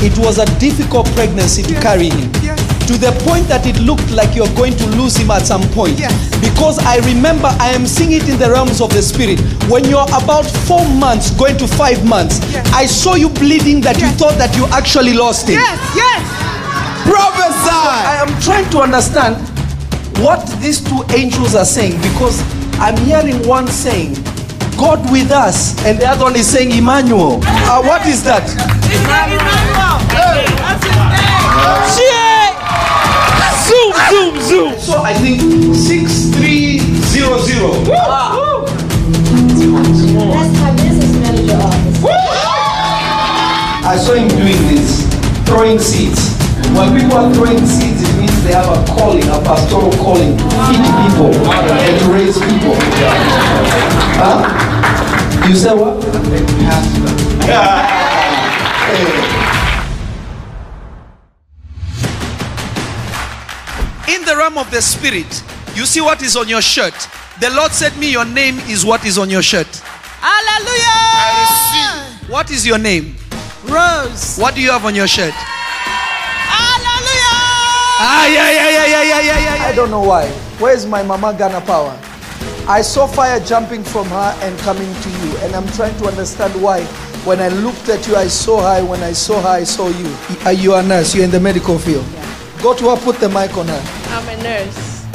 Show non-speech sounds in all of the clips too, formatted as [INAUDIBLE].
It was a difficult pregnancy to carry him. To the point that it looked like you're going to lose him at some point. Because I remember I am seeing it in the realms of the spirit. When you're about four months, going to five months, I saw you bleeding that you thought that you actually lost him. Yes, yes. Prophesy! I am trying to understand what these two angels are saying because I'm hearing one saying, God with us, and the other one is saying, Emmanuel. Uh, what is that? Zoom, zoom, zoom. So I think 6300. That's my business manager office. I saw him doing this, throwing seeds. When people are throwing seeds, it means they have a calling, a pastoral calling to feed people and to raise people. Huh? You say what? [LAUGHS] In the realm of the spirit, you see what is on your shirt. The Lord said me, your name is what is on your shirt. Hallelujah. I receive what is your name? Rose. What do you have on your shirt? Hallelujah. Ah, yeah, yeah, yeah, yeah, yeah, yeah, yeah. I don't know why. Where's my mama Ghana power? I saw fire jumping from her and coming to you, and I'm trying to understand why. When I looked at you, I saw her. When I saw her, I saw you. Are you a nurse? You're in the medical field. Go to her, put the mic on her. I'm a nurse.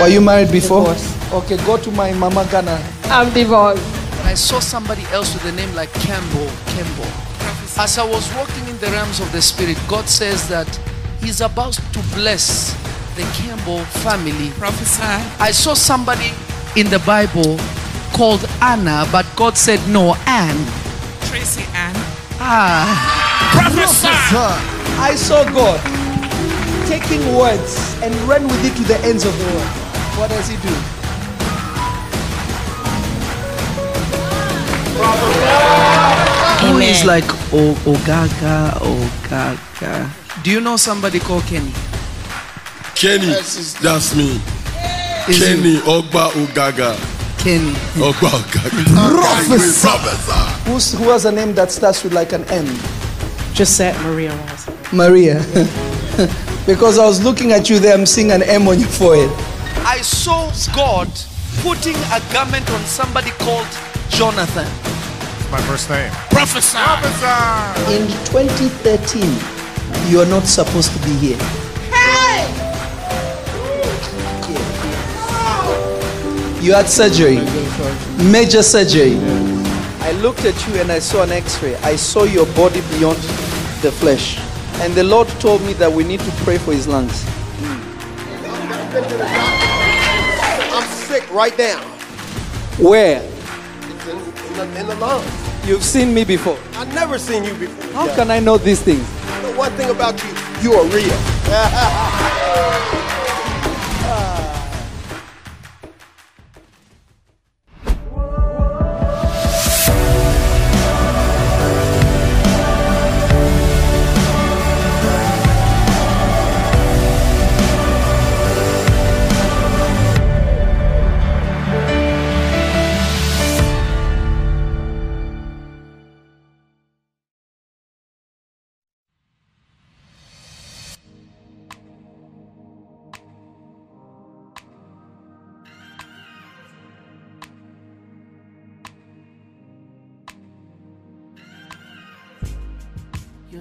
Were you married before? Divorced. Okay, go to my mama Ghana. I'm divorced. I saw somebody else with a name like Campbell. Campbell. As I was walking in the realms of the spirit, God says that He's about to bless the Campbell family. Prophesy. I saw somebody in the Bible called Anna, but God said no, Anne. Tracy Ann. Ah. Prophesy. I saw God taking words and run with it to the ends of the world. What does He do? Who is like oh, oh, o- Ogaga, Ogaga? Oh, do you know somebody called Kenny? Kenny, that's me. Is it Kenny Ogba Ugaga. Kenny. Ogba Ugaga. [LAUGHS] Prophesy. Prophesy. Who's, who has a name that starts with like an M? Gisette Maria Ross. Maria. [LAUGHS] because I was looking at you there, I'm seeing an M on your forehead. I saw God putting a garment on somebody called Jonathan. My first name. Prophesy. In 2013, you are not supposed to be here. Hey! You had surgery, major surgery. I looked at you and I saw an x ray. I saw your body beyond the flesh. And the Lord told me that we need to pray for his lungs. I'm sick right now. Where? In, in, the, in the lungs. You've seen me before. I've never seen you before. How can I know these things? One thing about you, you are real. [LAUGHS]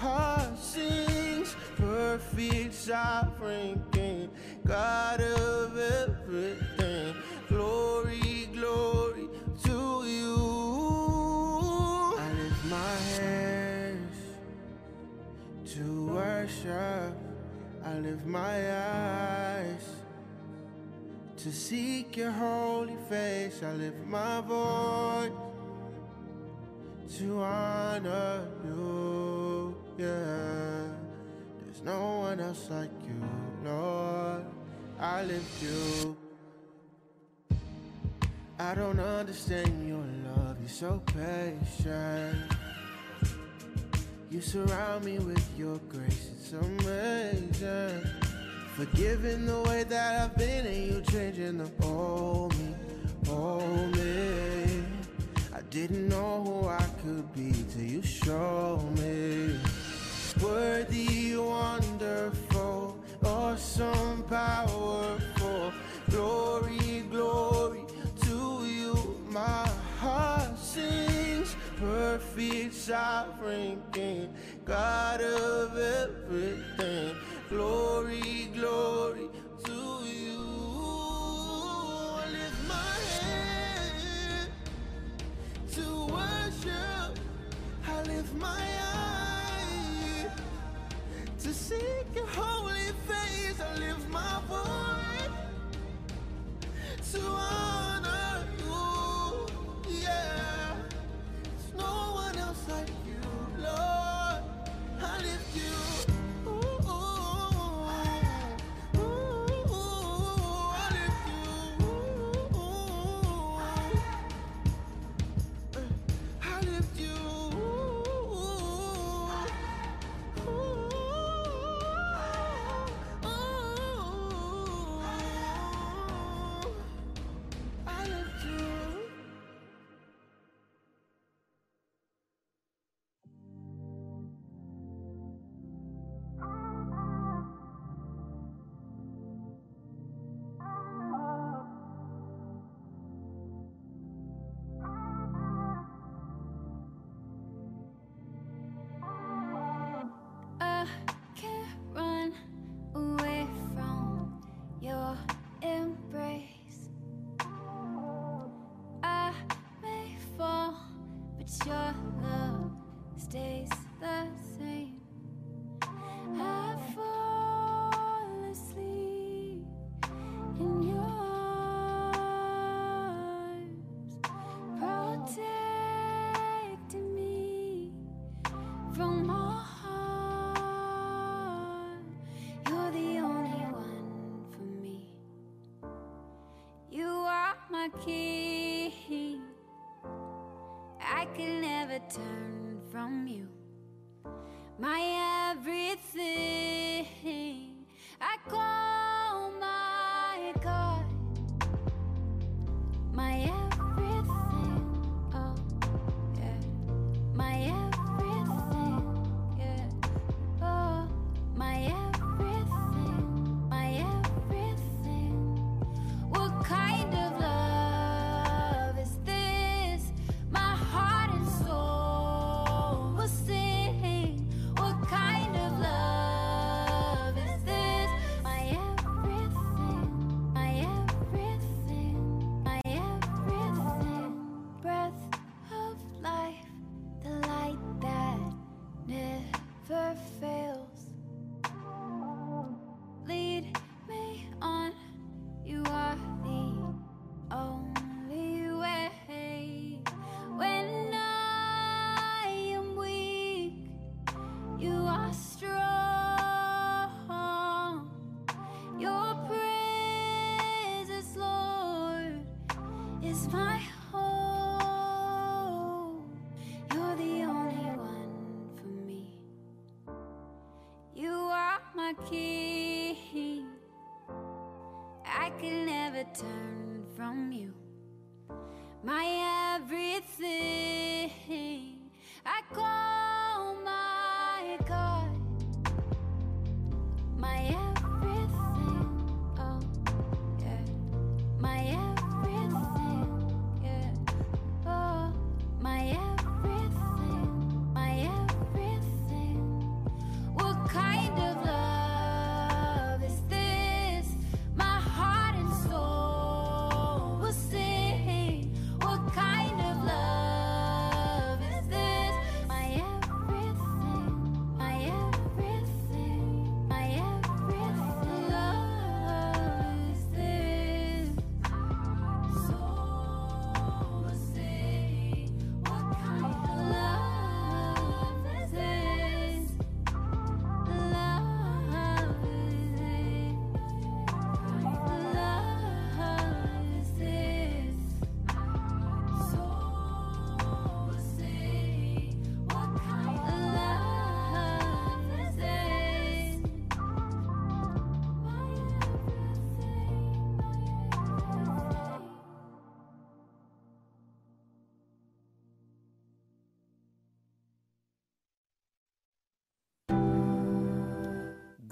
heart sings perfect sovereign King, God of everything. Glory, glory to you. I lift my hands to worship. I lift my eyes to seek your holy face. I lift my voice to honor you. Yeah, there's no one else like you, Lord. I lift you. I don't understand your love, you're so patient. You surround me with your grace, it's amazing. Forgiving the way that I've been, and you changing the old me, old me. I didn't know who I could be till you showed me. Worthy, wonderful, awesome, powerful. Glory, glory to you. My heart sings, perfect, sovereign King, God of everything. Glory, glory to you. I lift my hand to worship. I lift my eye to seek your holy face.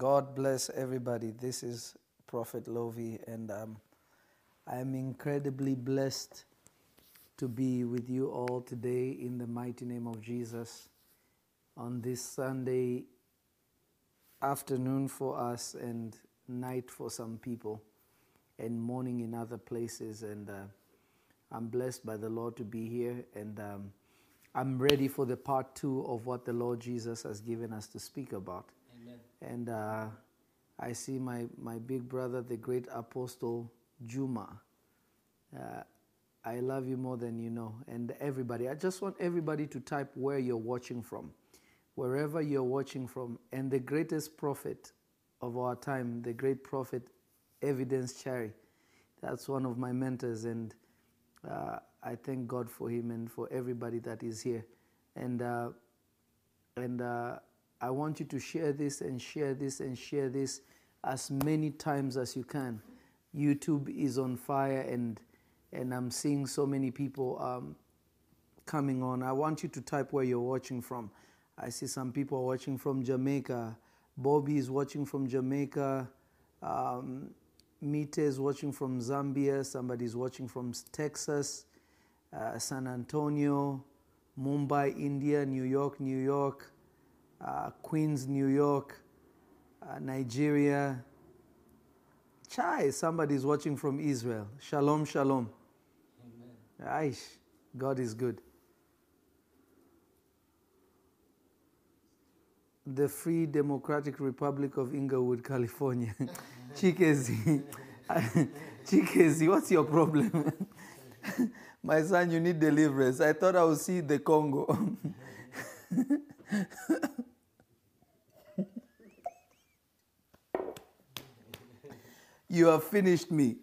God bless everybody. This is Prophet Lovy, and um, I'm incredibly blessed to be with you all today in the mighty name of Jesus on this Sunday afternoon for us and night for some people and morning in other places. And uh, I'm blessed by the Lord to be here, and um, I'm ready for the part two of what the Lord Jesus has given us to speak about. And uh, I see my, my big brother, the great apostle Juma. Uh, I love you more than you know. And everybody, I just want everybody to type where you're watching from. Wherever you're watching from. And the greatest prophet of our time, the great prophet Evidence Cherry. That's one of my mentors. And uh, I thank God for him and for everybody that is here. And, uh, and uh, I want you to share this and share this and share this as many times as you can. YouTube is on fire, and, and I'm seeing so many people um, coming on. I want you to type where you're watching from. I see some people are watching from Jamaica. Bobby is watching from Jamaica. Um, Mite is watching from Zambia. Somebody's watching from Texas, uh, San Antonio, Mumbai, India, New York, New York, uh, Queens, New York, uh, Nigeria. Chai, somebody's watching from Israel. Shalom, shalom. Amen. Aish, God is good. The Free Democratic Republic of Inglewood, California. [LAUGHS] Chikezi. [LAUGHS] Chikezi, what's your problem? [LAUGHS] My son, you need deliverance. I thought I would see the Congo. You have finished me.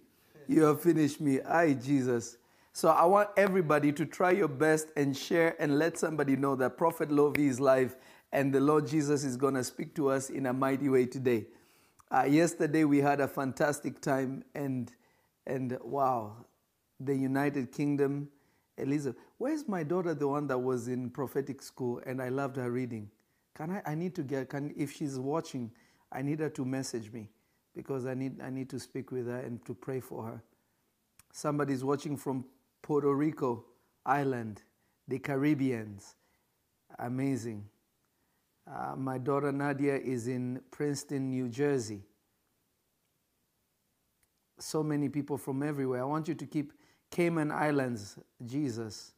You have finished me. Aye, Jesus. So I want everybody to try your best and share and let somebody know that Prophet Lovy is live and the Lord Jesus is going to speak to us in a mighty way today. Uh, yesterday we had a fantastic time and and wow, the United Kingdom, Elizabeth. Where's my daughter, the one that was in prophetic school and I loved her reading? Can I? I need to get. Can if she's watching, I need her to message me because I need I need to speak with her and to pray for her. Somebody's watching from Puerto Rico Island, the Caribbeans. Amazing. Uh, my daughter Nadia is in Princeton, New Jersey. So many people from everywhere. I want you to keep Cayman Islands, Jesus.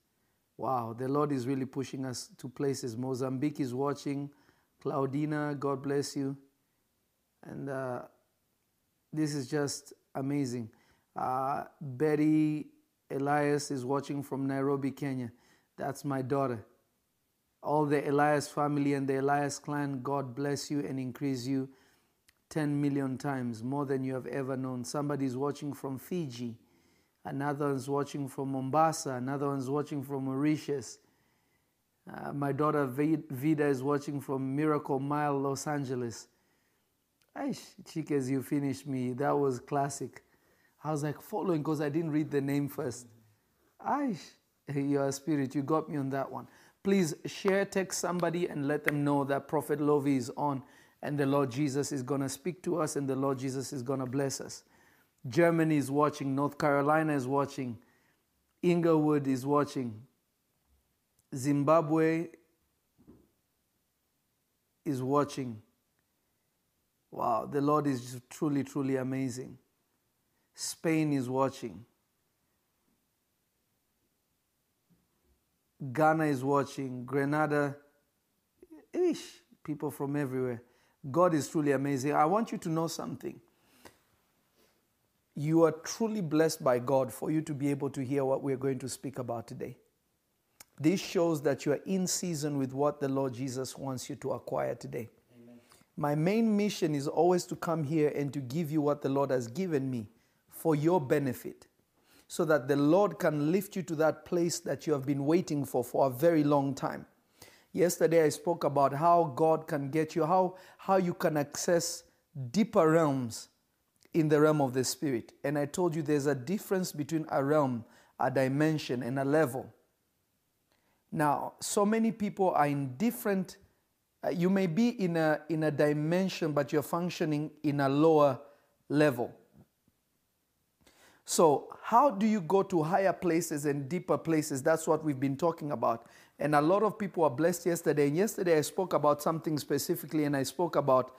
Wow, the Lord is really pushing us to places. Mozambique is watching. Claudina, God bless you. And uh, this is just amazing. Uh, Betty Elias is watching from Nairobi, Kenya. That's my daughter all the Elias family and the Elias clan, God bless you and increase you 10 million times more than you have ever known. Somebody's watching from Fiji, another one's watching from Mombasa, another one's watching from Mauritius. Uh, my daughter Vida is watching from Miracle Mile, Los Angeles. Aish, Chikes, you finished me. That was classic. I was like following because I didn't read the name first. Aish, you're a spirit. You got me on that one. Please share, text somebody, and let them know that Prophet Lovy is on and the Lord Jesus is going to speak to us and the Lord Jesus is going to bless us. Germany is watching, North Carolina is watching, Inglewood is watching, Zimbabwe is watching. Wow, the Lord is truly, truly amazing. Spain is watching. Ghana is watching, Grenada, ish, people from everywhere. God is truly amazing. I want you to know something. You are truly blessed by God for you to be able to hear what we're going to speak about today. This shows that you are in season with what the Lord Jesus wants you to acquire today. My main mission is always to come here and to give you what the Lord has given me for your benefit so that the Lord can lift you to that place that you have been waiting for for a very long time. Yesterday, I spoke about how God can get you, how, how you can access deeper realms in the realm of the Spirit. And I told you there's a difference between a realm, a dimension, and a level. Now, so many people are in different Uh, you may be in a, in a dimension, but you're functioning in a lower level. So, how do you go to higher places and deeper places? That's what we've been talking about. And a lot of people were blessed yesterday. And yesterday I spoke about something specifically, and I spoke about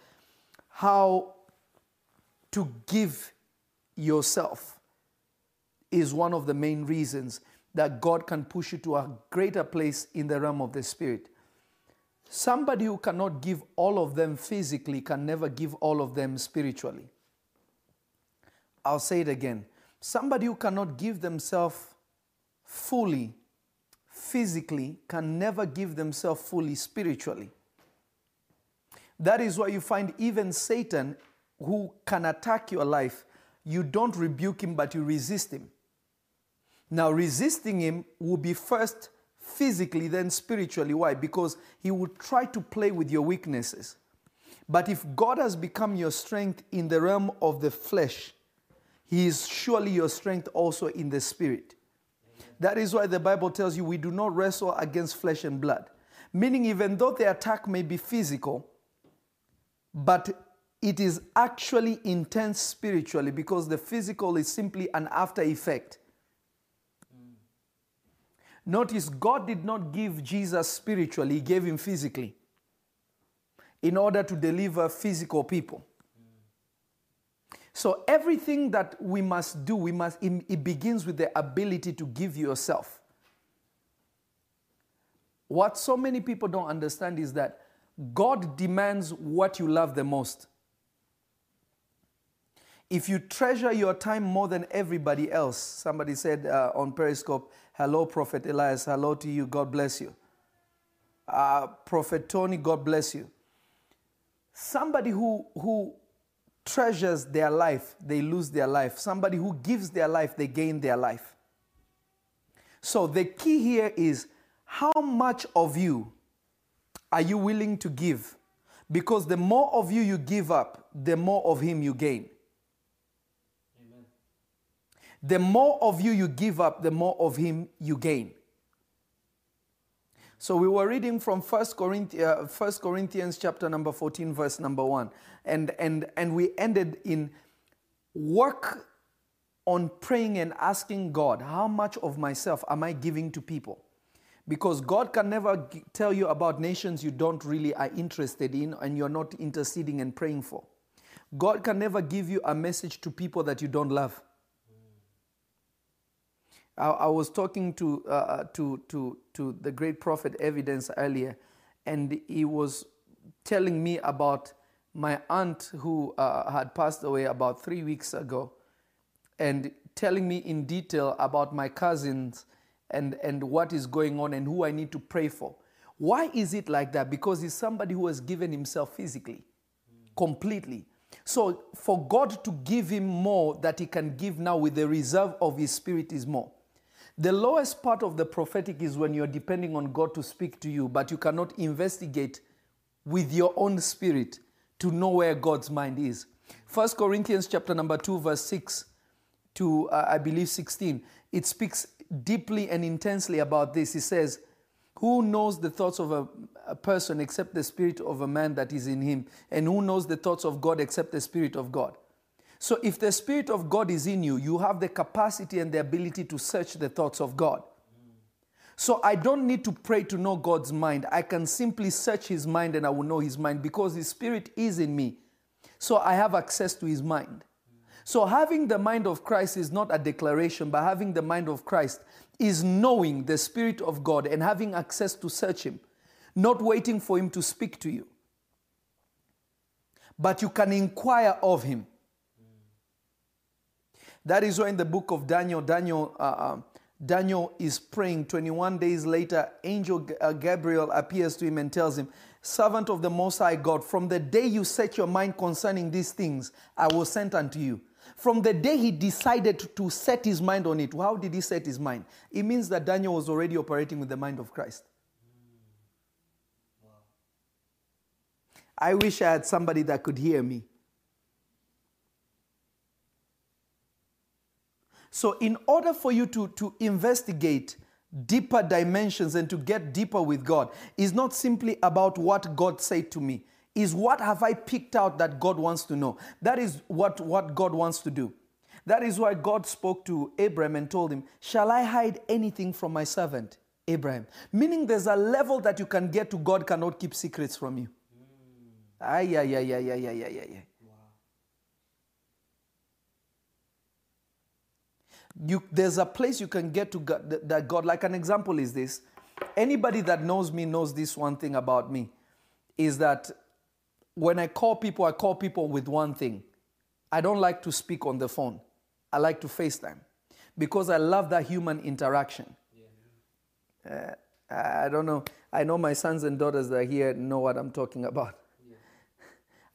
how to give yourself is one of the main reasons that God can push you to a greater place in the realm of the spirit. Somebody who cannot give all of them physically can never give all of them spiritually. I'll say it again. Somebody who cannot give themselves fully physically can never give themselves fully spiritually. That is why you find even Satan, who can attack your life, you don't rebuke him, but you resist him. Now, resisting him will be first physically, then spiritually. Why? Because he will try to play with your weaknesses. But if God has become your strength in the realm of the flesh, he is surely your strength also in the spirit. That is why the Bible tells you we do not wrestle against flesh and blood. Meaning, even though the attack may be physical, but it is actually intense spiritually because the physical is simply an after effect. Notice God did not give Jesus spiritually, He gave him physically in order to deliver physical people. So everything that we must do, we must it begins with the ability to give yourself. What so many people don't understand is that God demands what you love the most. If you treasure your time more than everybody else, somebody said uh, on Periscope, Hello, Prophet Elias, hello to you, God bless you. Uh, Prophet Tony, God bless you. Somebody who, who treasures their life, they lose their life. Somebody who gives their life, they gain their life. So the key here is how much of you are you willing to give? Because the more of you you give up, the more of Him you gain. The more of you you give up, the more of Him you gain. So we were reading from 1 Corinthians, uh, 1 Corinthians chapter number 14, verse number 1. And, and, and we ended in work on praying and asking God, how much of myself am I giving to people? Because God can never tell you about nations you don't really are interested in and you're not interceding and praying for. God can never give you a message to people that you don't love. I, I was talking to, uh, to, to, to the great prophet Evidence earlier, and he was telling me about my aunt who uh, had passed away about three weeks ago, and telling me in detail about my cousins and, and what is going on and who I need to pray for. Why is it like that? Because he's somebody who has given himself physically, completely. So for God to give him more that he can give now with the reserve of his spirit is more. The lowest part of the prophetic is when you're depending on God to speak to you, but you cannot investigate with your own spirit to know where God's mind is. First Corinthians chapter number 2 verse 6 to uh, I believe 16. It speaks deeply and intensely about this. He says, "Who knows the thoughts of a, a person except the spirit of a man that is in him? And who knows the thoughts of God except the spirit of God?" So if the Spirit of God is in you, you have the capacity and the ability to search the thoughts of God. So I don't need to pray to know God's mind. I can simply search His mind and I will know His mind because His Spirit is in me. So I have access to His mind. So having the mind of Christ is not a declaration, but having the mind of Christ is knowing the Spirit of God and having access to search Him, not waiting for Him to speak to you. But you can inquire of Him. That is why in the book of Daniel, Daniel, uh, uh, Daniel is praying. 21 days later, angel uh, Gabriel appears to him and tells him, Servant of the Most High God, from the day you set your mind concerning these things, I was sent unto you. From the day he decided to set his mind on it, how did he set his mind? It means that Daniel was already operating with the mind of Christ. I wish I had somebody that could hear me. So, in order for you to, to investigate deeper dimensions and to get deeper with God is not simply about what God said to me, is what have I picked out that God wants to know. That is what, what God wants to do. That is why God spoke to Abraham and told him, Shall I hide anything from my servant, Abraham? Meaning there's a level that you can get to, God cannot keep secrets from you. Ay, ay, ay, ay, ay, ay, ay, ay. You, there's a place you can get to God, that- God, like an example is this. Anybody that knows me knows this one thing about me is that when I call people, I call people with one thing. I don't like to speak on the phone. I like to FaceTime because I love that human interaction. Uh, I don't know. I know my sons and daughters that are here know what I'm talking about.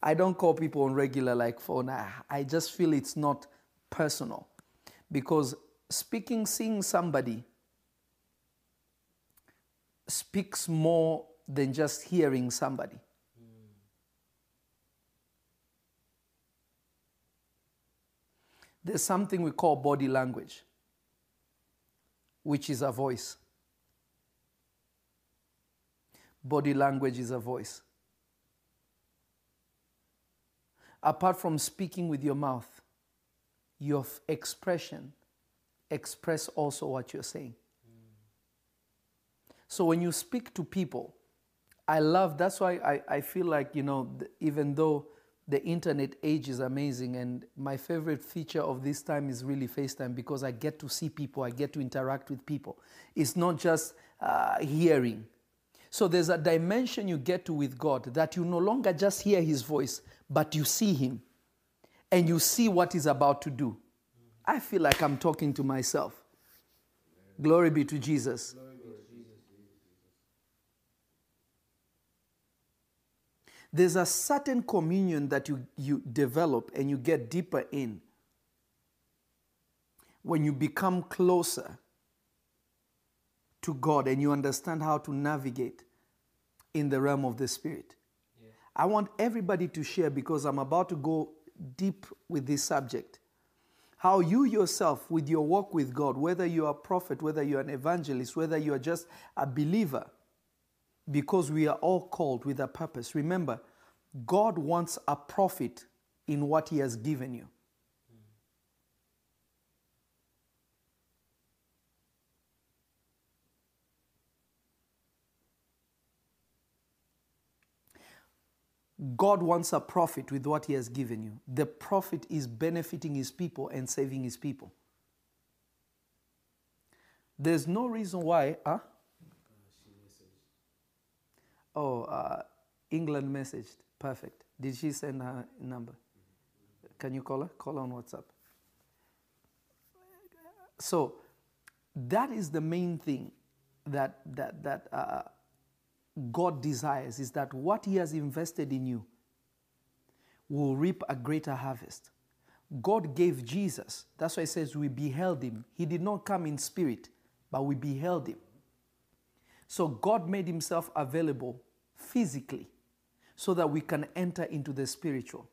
I don't call people on regular like phone. I, I just feel it's not personal because speaking, seeing somebody speaks more than just hearing somebody. There's something we call body language, which is a voice. Body language is a voice. Apart from speaking with your mouth, your expression express also what you're saying. So when you speak to people, I love, that's why I, I feel like, you know, even though the internet age is amazing and my favorite feature of this time is really FaceTime because I get to see people, I get to interact with people. It's not just uh, hearing. So there's a dimension you get to with God that you no longer just hear his voice, but you see him and you see what he's about to do. I feel like I'm talking to myself. Glory be to Jesus. There's a certain communion that you, you develop and you get deeper in when you become closer to God and you understand how to navigate in the realm of the Spirit. I want everybody to share because I'm about to go deep with this subject. How you yourself, with your walk with God, whether you are a prophet, whether you're an evangelist, whether you are just a believer, because we are all called with a purpose. Remember, God wants a profit in what He has given you. God wants a profit with what He has given you. The prophet is benefiting His people and saving His people. There's no reason why, huh? Oh, uh, England messaged. Perfect. Did she send her number? Can you call her? Call her on WhatsApp. So, that is the main thing that that that uh, God desires is that what He has invested in you will reap a greater harvest. God gave Jesus. That's why it says we beheld Him. He did not come in spirit, but we beheld Him. So God made Himself available physically so that we can enter into the spiritual.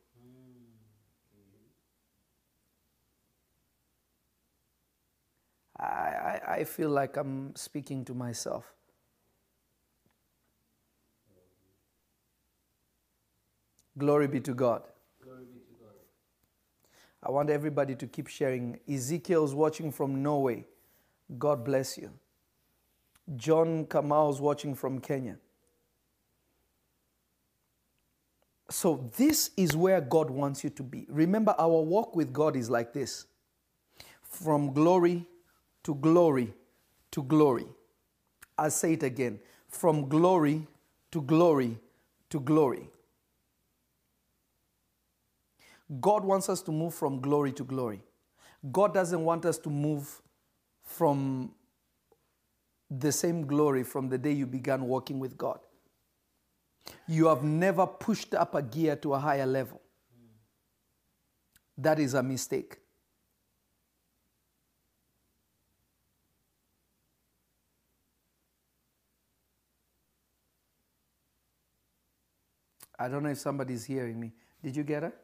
I, I, I feel like I'm speaking to myself. Glory be to God. I want everybody to keep sharing. Ezekiel's watching from Norway. God bless you. John Kamau's watching from Kenya. So, this is where God wants you to be. Remember, our walk with God is like this from glory to glory to glory. I'll say it again from glory to glory to glory. God wants us to move from glory to glory. God doesn't want us to move from the same glory from the day you began walking with God. You have never pushed up a gear to a higher level. That is a mistake. I don't know if somebody's hearing me. Did you get it?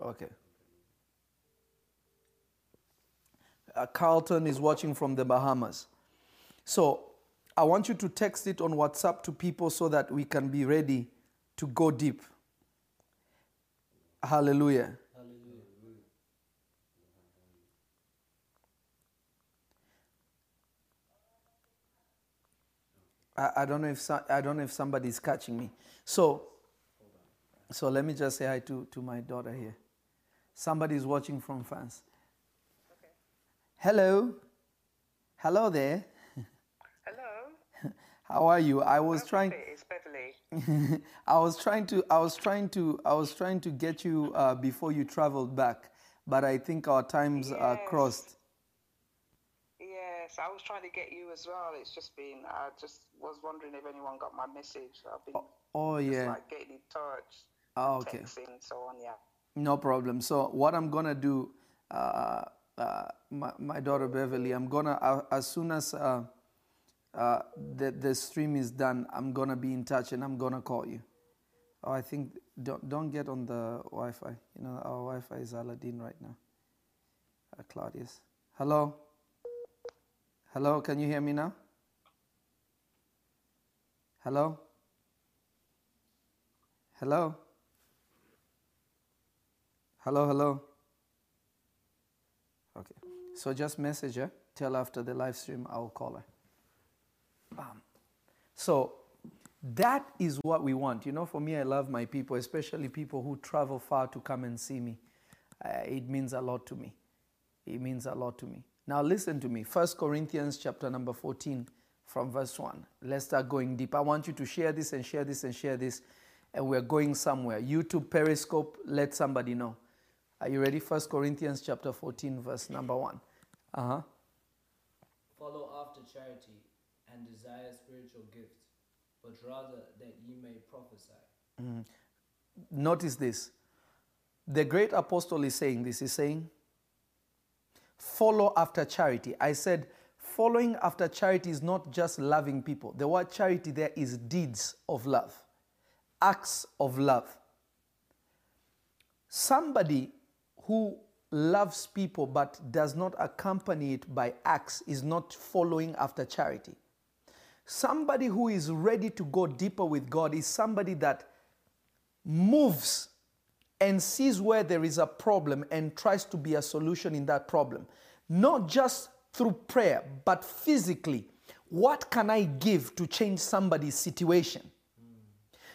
Okay. Uh, Carlton is watching from the Bahamas. So I want you to text it on WhatsApp to people so that we can be ready to go deep. Hallelujah. I, I don't know if so, I don't know if somebody's catching me. So so let me just say hi to, to my daughter here. Somebody's watching from France. Hello. Hello there. Hello. [LAUGHS] How are you? I was trying It's Beverly. [LAUGHS] I was trying to I was trying to I was trying to get you uh, before you traveled back, but I think our times are crossed. Yes, I was trying to get you as well. It's just been, I just was wondering if anyone got my message. I've been Oh just yeah. like getting in touch, Oh, okay. texting, so on. Yeah. No problem. So what I'm gonna do, uh, uh, my, my daughter Beverly, I'm gonna uh, as soon as uh, uh, the the stream is done, I'm gonna be in touch and I'm gonna call you. Oh, I think don't don't get on the Wi-Fi. You know our Wi-Fi is Aladdin right now. Uh, Claudius, hello. Hello, can you hear me now? Hello. Hello. Hello, hello. Okay. So just message her. Tell after the live stream I'll call her. Bam. So that is what we want. You know, for me, I love my people, especially people who travel far to come and see me. Uh, it means a lot to me. It means a lot to me. Now listen to me. First Corinthians chapter number 14 from verse 1. Let's start going deep. I want you to share this and share this and share this. And we're going somewhere. YouTube, Periscope, let somebody know. Are you ready? First Corinthians chapter 14, verse number 1. Uh-huh. Follow after charity and desire spiritual gifts, but rather that ye may prophesy. Notice this. The great apostle is saying this. He's saying, follow after charity. I said, following after charity is not just loving people. The word charity there is deeds of love, acts of love. Somebody who loves people but does not accompany it by acts is not following after charity. Somebody who is ready to go deeper with God is somebody that moves and sees where there is a problem and tries to be a solution in that problem. Not just through prayer, but physically. What can I give to change somebody's situation?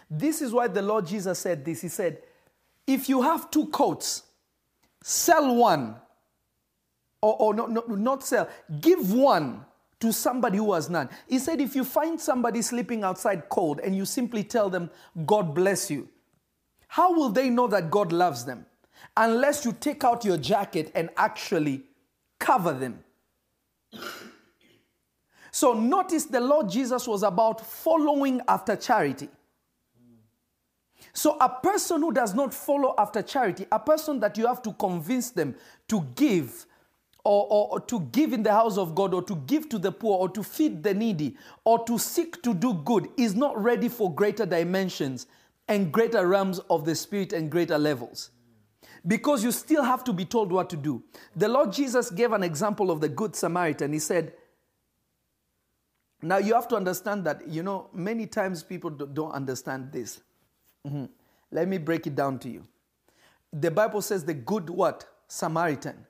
This is why the Lord Jesus said this. He said, If you have two coats, sell one, or, or no, no, not sell, give one to somebody who has none. He said, If you find somebody sleeping outside cold and you simply tell them, God bless you, how will they know that God loves them? Unless you take out your jacket and actually cover them. So notice the Lord Jesus was about following after charity. So a person who does not follow after charity, a person that you have to convince them to give or, or, or to give in the house of God or to give to the poor or to feed the needy or to seek to do good is not ready for greater dimensions and greater realms of the spirit and greater levels. Because you still have to be told what to do. The Lord Jesus gave an example of the Good Samaritan. He said, Now you have to understand that, you know, many times people do- don't understand this. Mhm. Let me break it down to you. The Bible says the good what? Samaritan.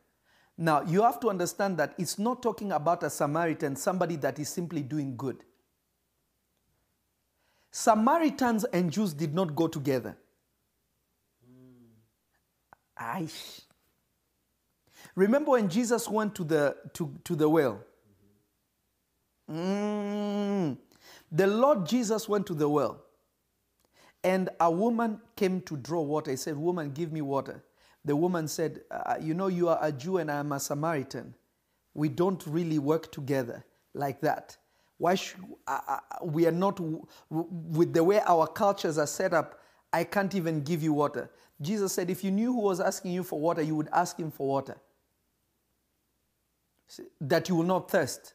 Now you have to understand that it's not talking about a Samaritan, somebody that is simply doing good. Samaritans and Jews did not go together. Aish. Remember when Jesus went to the, to, to the well? Mm. The Lord Jesus went to the well. And a woman came to draw water. He said, Woman, give me water. The woman said, uh, You know, you are a Jew and I am a Samaritan. We don't really work together like that. Why should uh, uh, we are not with the way our cultures are set up? I can't even give you water. Jesus said, If you knew who was asking you for water, you would ask him for water, that you will not thirst.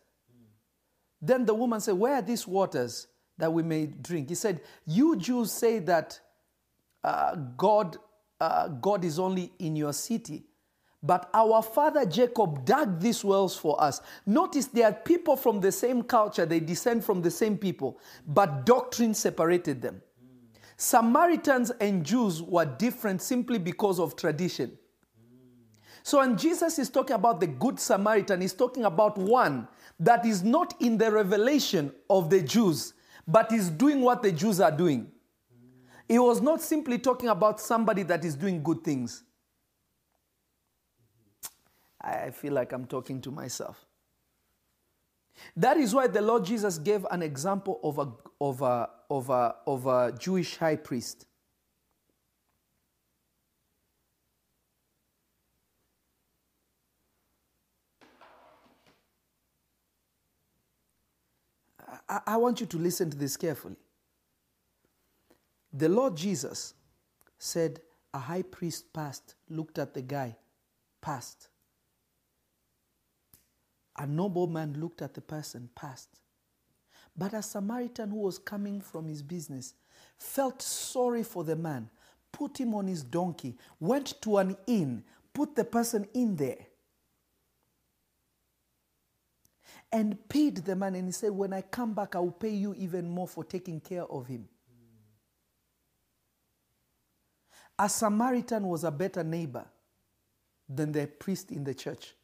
Then the woman said, Where are these waters that we may drink? He said, You Jews say that uh, God, uh, God is only in your city, But our father Jacob dug these wells for us. Notice they are people from the same culture, they descend from the same people, but doctrine separated them. Samaritans and Jews were different simply because of tradition. So when Jesus is talking about the Good Samaritan, he's talking about one that is not in the revelation of the Jews, but is doing what the Jews are doing. He was not simply talking about somebody that is doing good things. I feel like I'm talking to myself. That is why the Lord Jesus gave an example of a, of a, of a, of a Jewish high priest. I, I want you to listen to this carefully. The Lord Jesus said, A high priest passed, looked at the guy, passed. A nobleman looked at the person, passed. But a Samaritan who was coming from his business felt sorry for the man, put him on his donkey, went to an inn, put the person in there, and paid the man. And he said, When I come back, I will pay you even more for taking care of him. A Samaritan was a better neighbor than the priest in the church.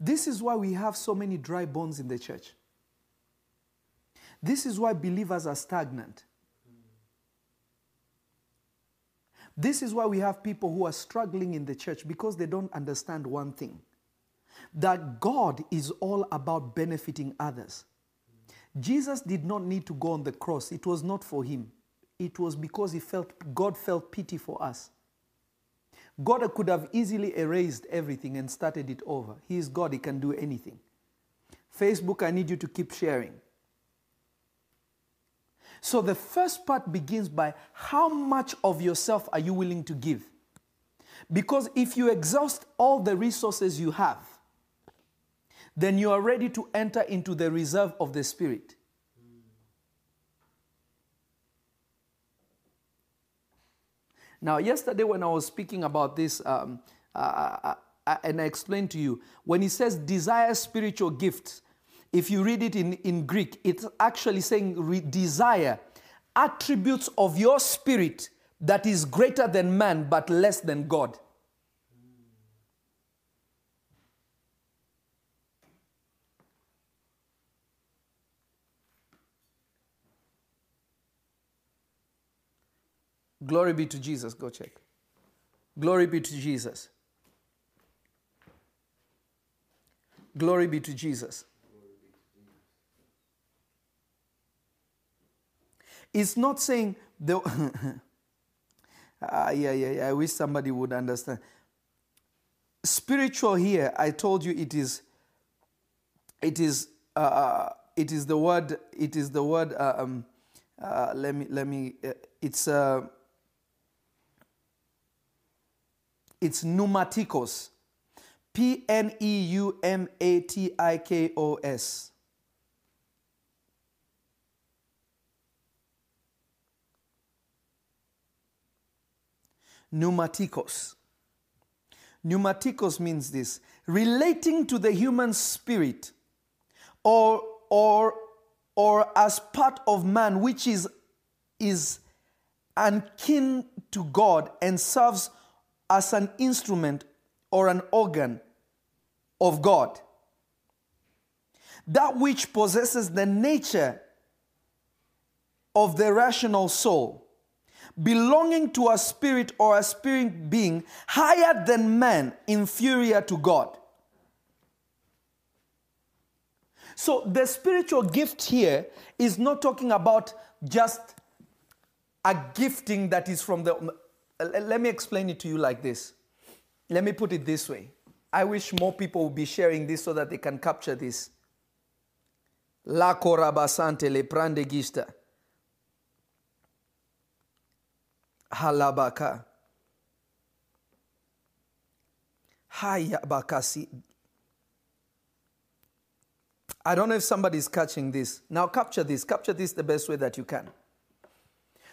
This is why we have so many dry bones in the church. This is why believers are stagnant. This is why we have people who are struggling in the church because they don't understand one thing that God is all about benefiting others. Jesus did not need to go on the cross, it was not for him. It was because he felt God felt pity for us. God could have easily erased everything and started it over. He is God, He can do anything. Facebook, I need you to keep sharing. So the first part begins by how much of yourself are you willing to give? Because if you exhaust all the resources you have, then you are ready to enter into the reserve of the Spirit. Now, yesterday when I was speaking about this, um, uh, uh, and I explained to you, when he says desire spiritual gifts, if you read it in, in Greek, it's actually saying re- desire attributes of your spirit that is greater than man but less than God. Glory be to Jesus. Go check. Glory be to Jesus. Glory be to Jesus. It's not saying the. [LAUGHS] ah, yeah, yeah, yeah. I wish somebody would understand. Spiritual here, I told you it is. It is. Uh, it is the word. It is the word. Uh, um, uh, let me. Let me. Uh, it's. Uh, it's pneumatikos. P N E U M A T I K O S. Pneumatikos. Pneumatikos means this relating to the human spirit or, or, or as part of man, which is, is unkin to God and serves as an instrument or an organ of God. That which possesses the nature of the rational soul, belonging to a spirit or a spirit being higher than man, inferior to God. So the spiritual gift here is not talking about just a gifting that is from the let me explain it to you like this. Let me put it this way. I wish more people would be sharing this so that they can capture this. La corabasante le prande gista. Halabaka. Hayabakasi. I don't know if somebody's catching this. Now capture this. Capture this the best way that you can.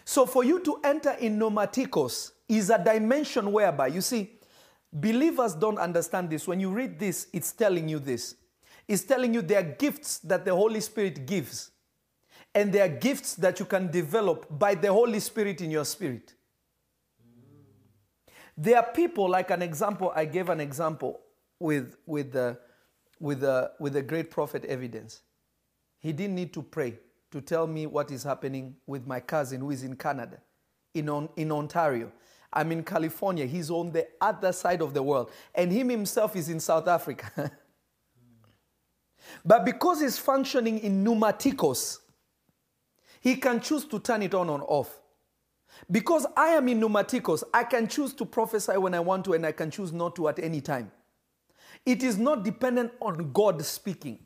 So for you to enter in pneumatikos is a dimension whereby, you see, believers don't understand this. When you read this, it's telling you this. It's telling you there are gifts that the Holy Spirit gives. And there are gifts that you can develop by the Holy Spirit in your spirit. There are people, like an example, I gave an example with, with, the, with, the, with the great prophet evidence. He didn't need to pray to tell me what is happening with my cousin who is in Canada, in, on, in Ontario. I'm in California. He's on the other side of the world. And him himself is in South Africa. [LAUGHS] but because he's functioning in pneumatikos, he can choose to turn it on or off. Because I am in pneumatikos, I can choose to prophesy when I want to and I can choose not to at any time. It is not dependent on God speaking.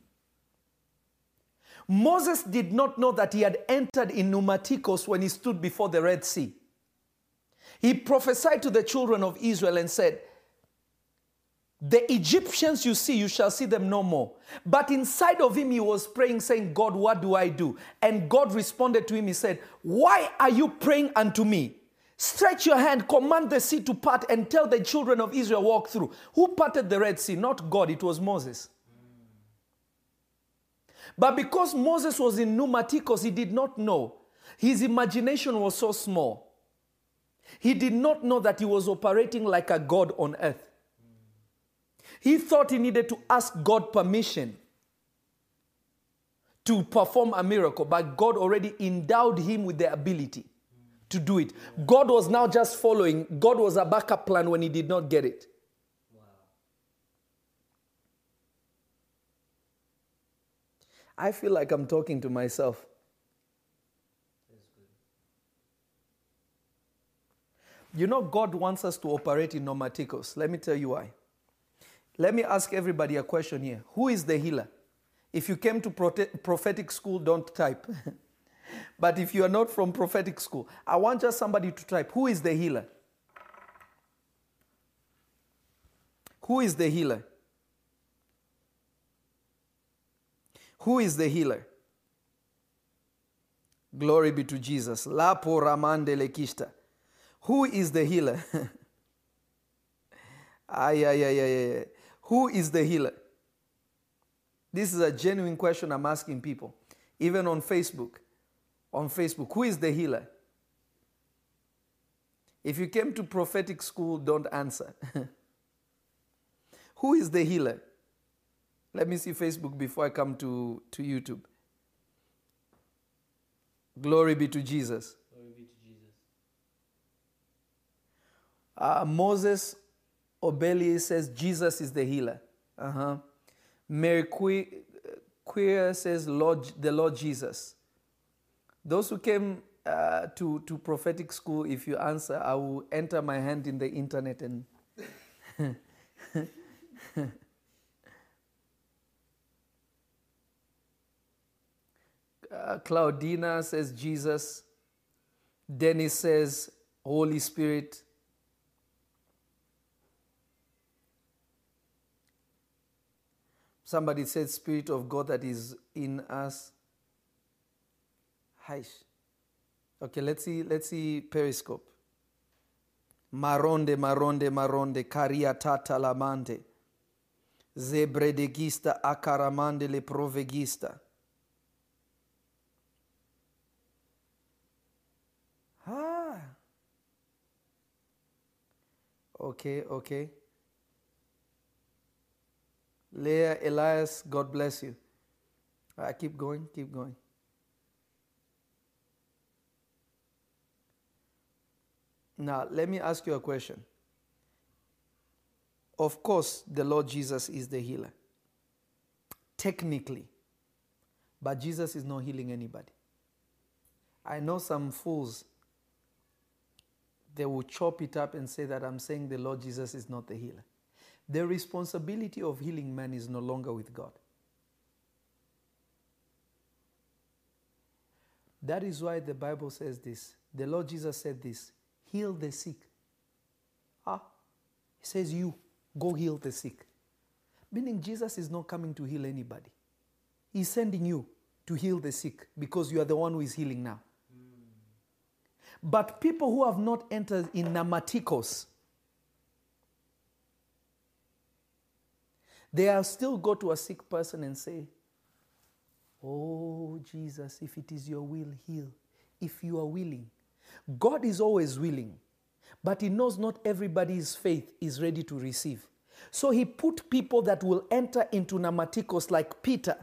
Moses did not know that he had entered in pneumatikos when he stood before the Red Sea. He prophesied to the children of Israel and said, The Egyptians you see, you shall see them no more. But inside of him, he was praying, saying, God, what do I do? And God responded to him, He said, Why are you praying unto me? Stretch your hand, command the sea to part, and tell the children of Israel, walk through. Who parted the Red Sea? Not God, it was Moses. But because Moses was in pneumatikos, he did not know. His imagination was so small. He did not know that he was operating like a God on earth. He thought he needed to ask God permission to perform a miracle, but God already endowed him with the ability to do it. God was now just following, God was a backup plan when he did not get it. I feel like I'm talking to myself. You know, God wants us to operate in pneumatikos. Let me tell you why. Let me ask everybody a question here Who is the healer? If you came to prophetic school, don't type. [LAUGHS] but if you are not from prophetic school, I want just somebody to type Who is the healer? Who is the healer? Who is the healer? Glory be to Jesus. Lapo ramande lekista. Who is the healer? [LAUGHS] ay, ay, ay, ay, ay. Who is the healer? This is a genuine question I'm asking people, even on Facebook. On Facebook, who is the healer? If you came to prophetic school, don't answer. [LAUGHS] who is the healer? Let me see Facebook before I come to, to YouTube. Glory be to Jesus. Glory be to Jesus. Uh, Moses Obeli says Jesus is the healer. Uh-huh. Mary Que- Queer says Lord, the Lord Jesus. Those who came uh, to, to prophetic school, if you answer, I will enter my hand in the internet and. [LAUGHS] Uh, Claudina says Jesus. Dennis says Holy Spirit. Somebody said Spirit of God that is in us. Haish. Okay, let's see, let's see Periscope. Maronde, maronde, maronde, caria tata lamante. Zebredegista acaramande le provegista. Ah. Okay, okay. Leah Elias, God bless you. I keep going, keep going. Now, let me ask you a question. Of course, the Lord Jesus is the healer. Technically. But Jesus is not healing anybody. I know some fools, they will chop it up and say that I'm saying the Lord Jesus is not the healer. The responsibility of healing man is no longer with God. That is why the Bible says this. The Lord Jesus said this heal the sick. Ah, He says, You go heal the sick. Meaning, Jesus is not coming to heal anybody. He's sending you to heal the sick because you are the one who is healing now. But people who have not entered in namatikos, they are still go to a sick person and say, Oh, Jesus, if it is your will, heal. If you are willing. God is always willing, but He knows not everybody's faith is ready to receive. So He put people that will enter into namatikos like Peter,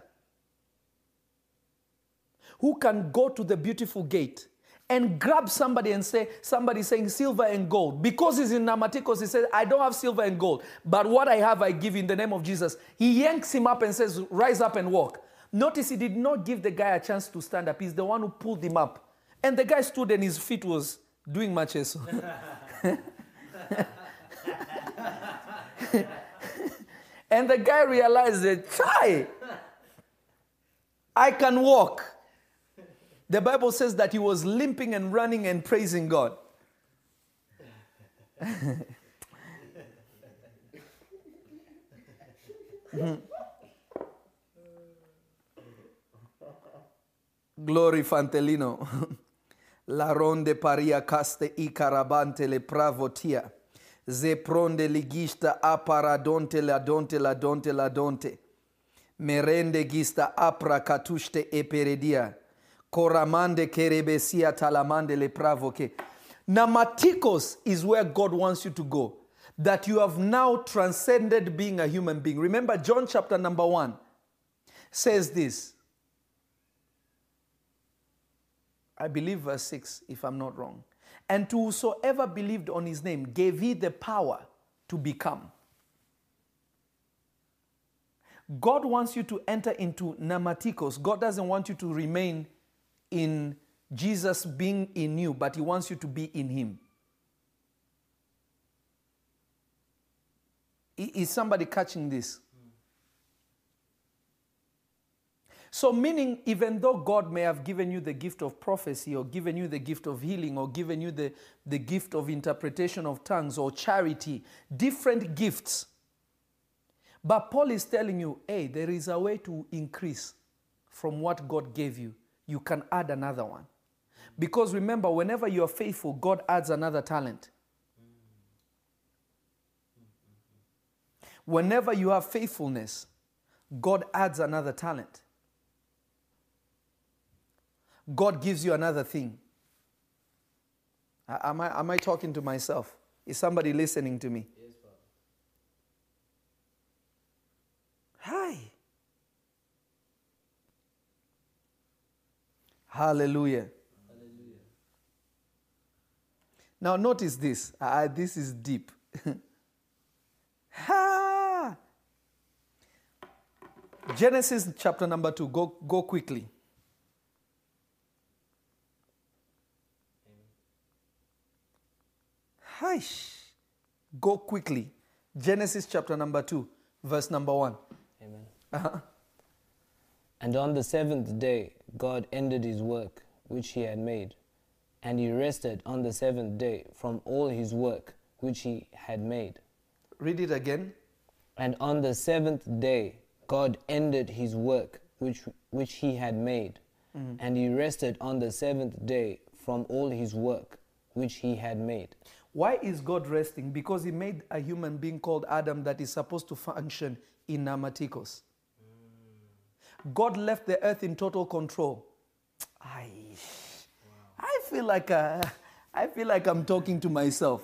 who can go to the beautiful gate and grab somebody and say, somebody saying silver and gold. Because he's in Namatikos, he says, I don't have silver and gold, but what I have I give in the name of Jesus. He yanks him up and says, Rise up and walk. Notice he did not give the guy a chance to stand up. He's the one who pulled him up. And the guy stood and his feet was doing matches. [LAUGHS] and the guy realized that, Chai, I can walk. The Bible says that he was limping and running and praising God. Glory Fantelino. La ronde paria caste i carabante le pravotia. Ze pronde ligista aparadonte la donte la donte la donte. Merende gista apra katushte eperedia. Koramande kerebesia talamande le pravoke. Namatikos is where God wants you to go. That you have now transcended being a human being. Remember, John chapter number one says this. I believe verse 6, if I'm not wrong. And to whosoever believed on his name gave he the power to become. God wants you to enter into namatikos. God doesn't want you to remain in Jesus being in you, but he wants you to be in him. Is somebody catching this? So, meaning, even though God may have given you the gift of prophecy, or given you the gift of healing, or given you the, the gift of interpretation of tongues, or charity, different gifts. But Paul is telling you, hey, there is a way to increase from what God gave you. You can add another one. Because remember, whenever you are faithful, God adds another talent. Whenever you have faithfulness, God adds another talent. God gives you another thing. Am I, am I talking to myself? Is somebody listening to me? Yes, Father. Hi. Hallelujah. Hallelujah. Now, notice this. Ah, this is deep. [LAUGHS] ha! Genesis chapter number two. Go, go quickly. Hi. Go quickly. Genesis chapter number two, verse number one. Amen. Uh-huh. And on the seventh day, God ended his work which he had made, and he rested on the seventh day from all his work which he had made. Read it again. And on the seventh day, God ended his work which, which he had made, Mhm. and he rested on the seventh day from all his work which he had made. Why is God resting? Because He made a human being called Adam that is supposed to function in Namatikos. God left the earth in total control. I, I feel like uh, I feel like I'm talking to myself.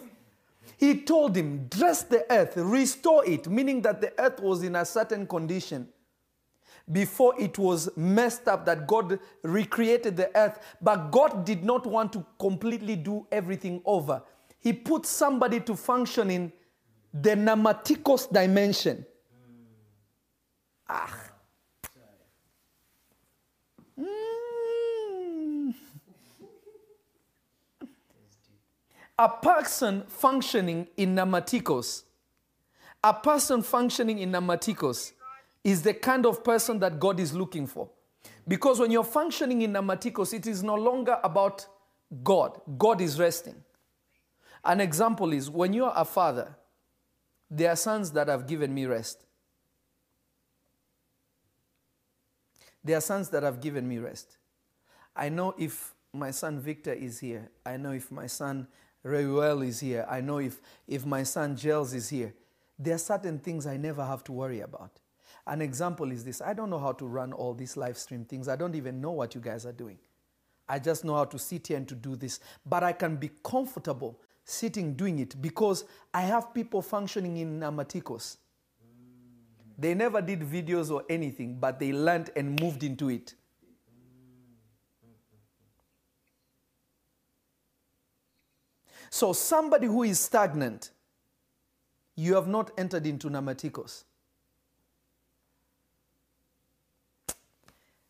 He told him, dress the earth, restore it, meaning that the earth was in a certain condition before it was messed up, that God recreated the earth. But God did not want to completely do everything over. He put somebody to function in the namatikos dimension. Ah. A person functioning in namatikos, a person functioning in namatikos is the kind of person that God is looking for. Because when you're functioning in namatikos, it is no longer about God. God is resting. An example is when you are a father, there are sons that have given me rest. There are sons that have given me rest. I know if my son Victor is here. I know if my son Reuel is here. I know if, if my son Gels is here. There are certain things I never have to worry about. An example is this I don't know how to run all these live stream things. I don't even know what you guys are doing. I just know how to sit here and to do this. But I can be comfortable sitting doing it because I have people functioning in Namatikos. They never did videos or anything, but they learned and moved into it. So, somebody who is stagnant, you have not entered into Namatikos.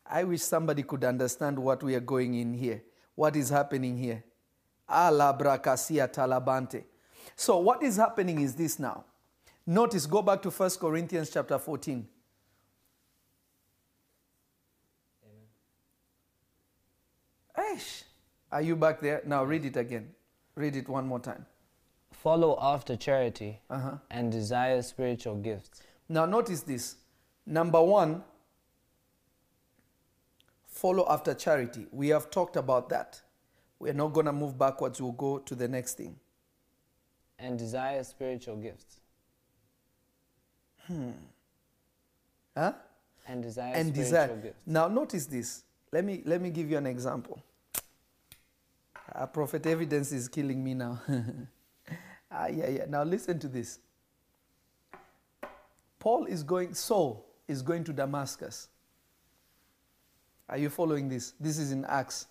I wish somebody could understand what we are going in here, what is happening here. Ala brakasia talabante. So, what is happening is this now. Notice, go back to 1 Corinthians chapter 14. Amen. Aish. Are you back there? Now read it again. Read it one more time. Follow after charity Uh-huh. and desire spiritual gifts. Now, notice this. Number one, follow after charity. We have talked about that. We're not going to move backwards. We'll go to the next thing. And desire spiritual gifts. Hmm. Huh? And desire and spiritual desire. gifts. Now, notice this. Let me, let me give you an example. Uh, prophet evidence is killing me now. [LAUGHS] ah, yeah, yeah. Now, listen to this. Paul is going, Saul is going to Damascus. Are you following this? This is in Acts.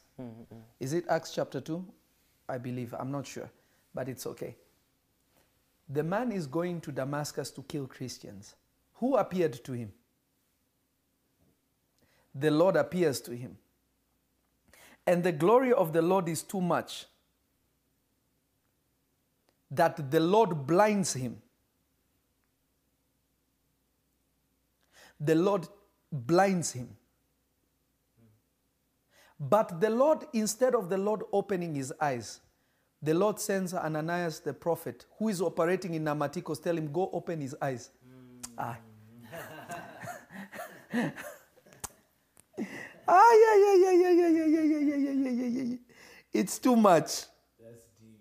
Is it Acts chapter 2? I believe. I'm not sure, but it's okay. The man is going to Damascus to kill Christians. Who appeared to him? The Lord appears to him. And the glory of the Lord is too much that the Lord blinds him. The Lord blinds him. But the Lord, instead of the Lord opening his eyes, the Lord sends Ananias the prophet, who is operating in Namatikos, tell him, go open his eyes. Ah. [LAUGHS] ah, yeah, yeah, yeah, yeah, yeah, yeah, yeah, yeah, yeah, yeah, yeah, yeah, yeah. It's too much. That's deep.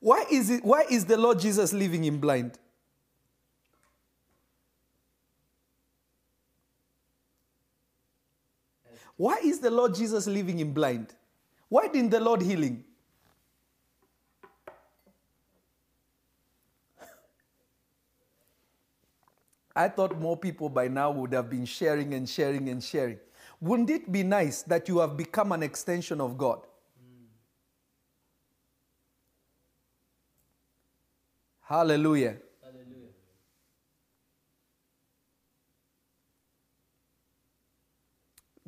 Why is it? Why is the Lord Jesus leaving him blind? Why is the Lord Jesus leaving him blind? Why didn't the Lord heal him? I thought more people by now would have been sharing and sharing and sharing. Wouldn't it be nice that you have become an extension of God? Hallelujah. Hallelujah.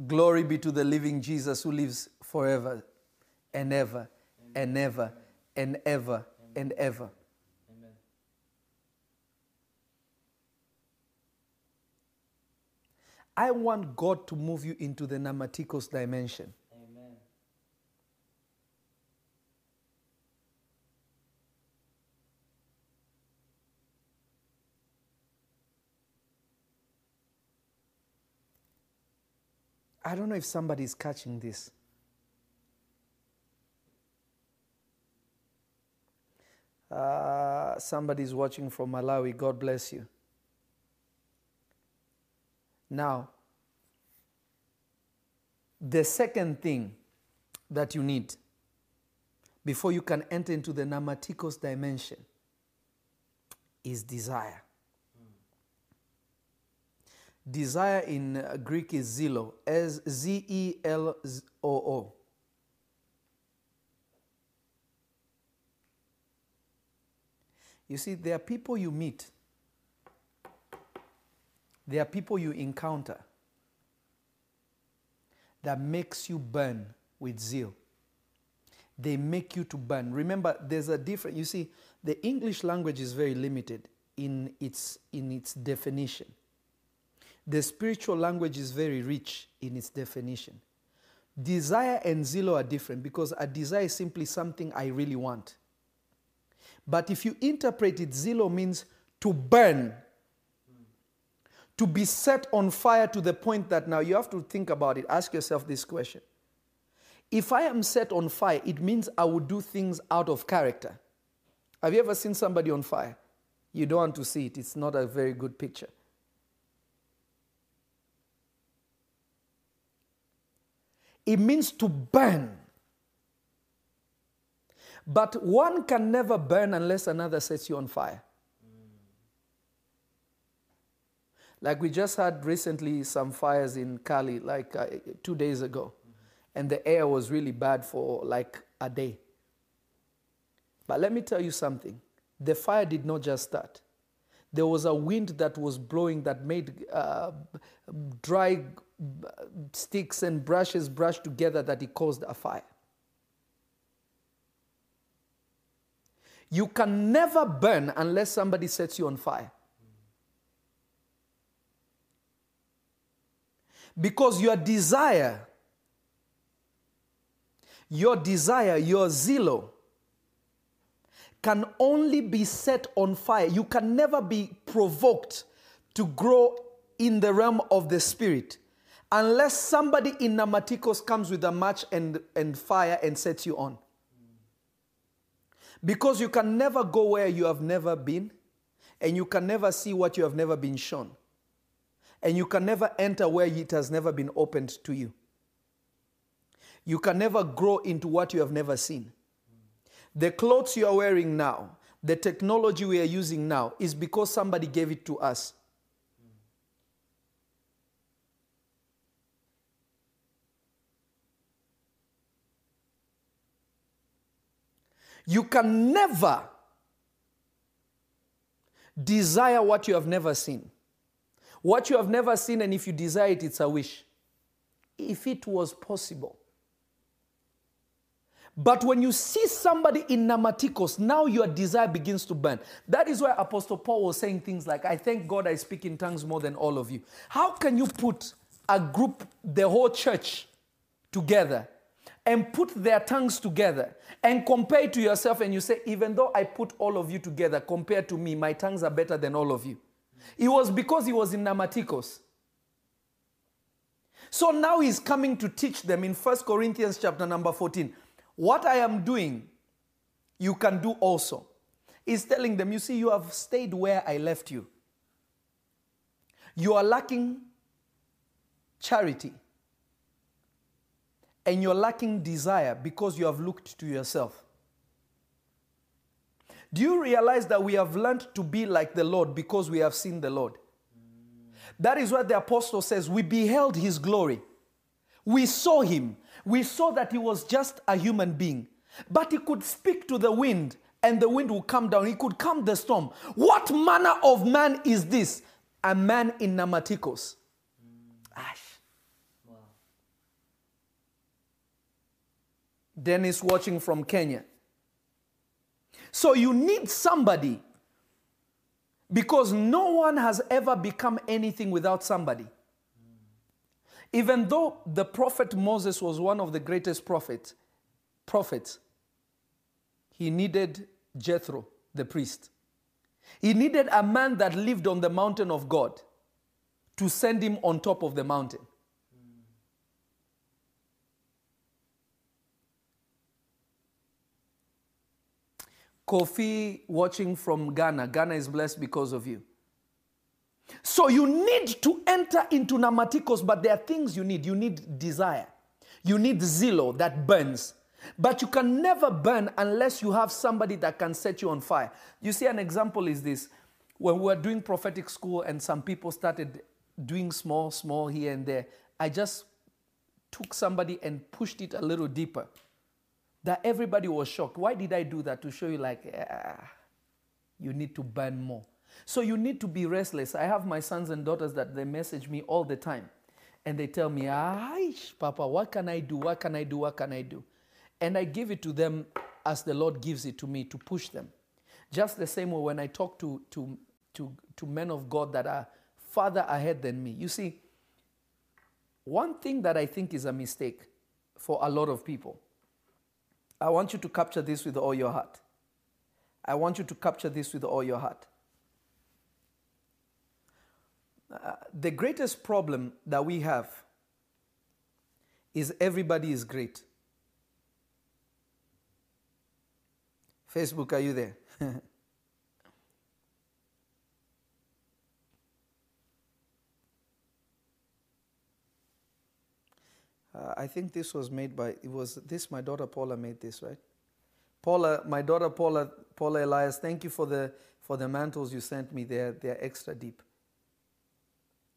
Glory be to the living Jesus who lives forever and ever and ever and ever and ever. I want God to move you into the Namatikos dimension. Amen. I don't know if somebody is catching this. Uh, somebody's watching from Malawi. God bless you. Now, the second thing that you need before you can enter into the Namatikos dimension is desire. Desire in uh, Greek is zelo, as Z E L O O. You see, there are people you meet, there are people you encounter that makes you burn with zeal. They make you to burn. Remember, there's a different. You see, the English language is very limited in its in its definition. The spiritual language is very rich in its definition. Desire and zeal are different because a desire is simply something I really want. But if you interpret it, zeal means to burn, to be set on fire to the point that now you have to think about it. Ask yourself this question If I am set on fire, it means I will do things out of character. Have you ever seen somebody on fire? You don't want to see it, it's not a very good picture. It means to burn. But one can never burn unless another sets you on fire. Like we just had recently some fires in Cali, like uh, two days ago, and the air was really bad for like a day. But let me tell you something the fire did not just start. There was a wind that was blowing that made uh, dry sticks and brushes brush together that it caused a fire. You can never burn unless somebody sets you on fire. Because your desire, your desire, your zeal can only be set on fire. You can never be provoked to grow in the realm of the spirit unless somebody in Namatikos comes with a match and, and fire and sets you on. Because you can never go where you have never been, and you can never see what you have never been shown. And you can never enter where it has never been opened to you. You can never grow into what you have never seen. The clothes you are wearing now, the technology we are using now, is because somebody gave it to us. You can never desire what you have never seen. What you have never seen, and if you desire it, it's a wish. If it was possible. But when you see somebody in Namatikos, now your desire begins to burn. That is why Apostle Paul was saying things like, I thank God I speak in tongues more than all of you. How can you put a group, the whole church, together and put their tongues together and compare to yourself and you say, even though I put all of you together, compared to me, my tongues are better than all of you. It was because he was in Namatikos. So now he's coming to teach them in 1 Corinthians chapter number 14. What I am doing, you can do also. He's telling them, you see, you have stayed where I left you. You are lacking charity. And you're lacking desire because you have looked to yourself. Do you realize that we have learned to be like the Lord because we have seen the Lord? That is what the apostle says. We beheld his glory. We saw him. We saw that he was just a human being. But he could speak to the wind and the wind would come down. He could calm the storm. What manner of man is this? A man in Namatikos. Ash. Dennis watching from Kenya. So you need somebody because no one has ever become anything without somebody. Even though the prophet Moses was one of the greatest prophet, prophets, he needed Jethro, the priest. He needed a man that lived on the mountain of God to send him on top of the mountain. Kofi watching from Ghana. Ghana is blessed because of you. So you need to enter into Namatikos, but there are things you need. You need desire. You need zelo that burns. But you can never burn unless you have somebody that can set you on fire. You see, an example is this. When we were doing prophetic school and some people started doing small, small here and there, I just took somebody and pushed it a little deeper. That everybody was shocked. Why did I do that? To show you, like, ah, you need to burn more. So you need to be restless. I have my sons and daughters that they message me all the time. And they tell me, Aish, Papa, what can I do? What can I do? What can I do? And I give it to them as the Lord gives it to me to push them. Just the same way when I talk to, to, to, to men of God that are farther ahead than me. You see, one thing that I think is a mistake for a lot of people, I want you to capture this with all your heart. I want you to capture this with all your heart. Uh, the greatest problem that we have is everybody is great. [LAUGHS] Facebook, are you there? [LAUGHS] Uh, I think this was made by it was this my daughter Paula made this right. Paula, my daughter Paula, Paula Elias, thank you for the for the mantles you sent me. They're they're extra deep.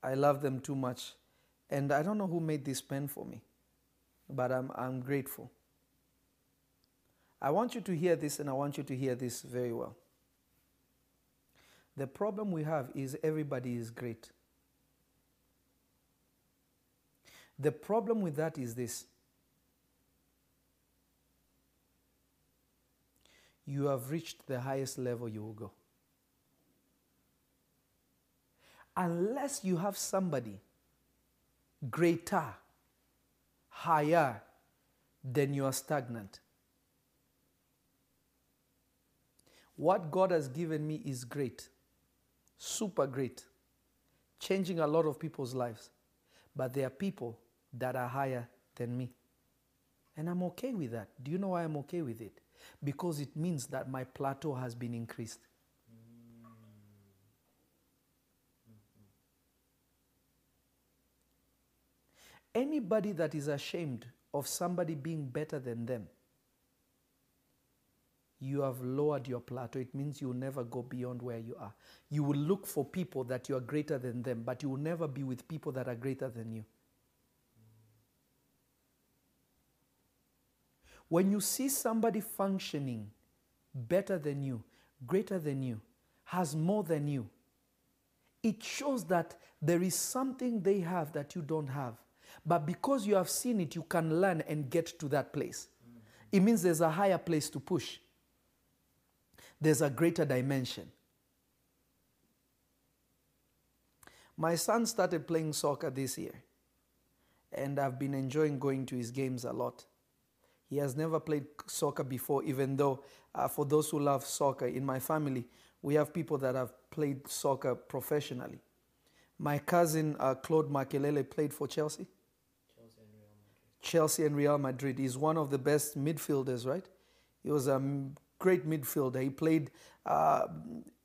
I love them too much, and I don't know who made this pen for me, but I'm I'm grateful. I want you to hear this, and I want you to hear this very well. The problem we have is everybody is great. The problem with that is this you have reached the highest level you will go. Unless you have somebody greater, higher, then you are stagnant. What God has given me is great, super great, changing a lot of people's lives. But there are people that are higher than me. And I'm okay with that. Do you know why I'm okay with it? Because it means that my plateau has been increased. Anybody that is ashamed of somebody being better than them, you have lowered your plateau. It means you will never go beyond where you are. You will look for people that you are greater than them, but you will never be with people that are greater than you. When you see somebody functioning better than you, greater than you, has more than you, it shows that there is something they have that you don't have. But because you have seen it, you can learn and get to that place. It means there's a higher place to push, there's a greater dimension. My son started playing soccer this year, and I've been enjoying going to his games a lot. He has never played soccer before, even though, uh, for those who love soccer, in my family, we have people that have played soccer professionally. My cousin uh, Claude Makelele played for Chelsea. Chelsea and Real Madrid. He's one of the best midfielders, right? He was a great midfielder. He played uh,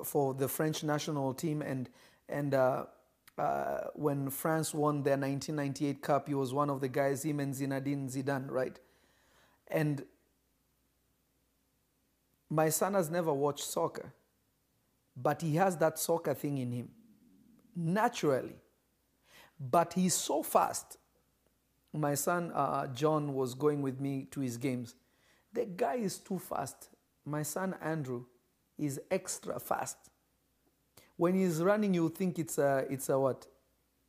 for the French national team, and and uh, uh, when France won their 1998 Cup, he was one of the guys. Him and Zinedine Zidane, right? And my son has never watched soccer, but he has that soccer thing in him naturally. But he's so fast. My son uh, John was going with me to his games. The guy is too fast. My son Andrew is extra fast. When he's running, you think it's a, it's a what?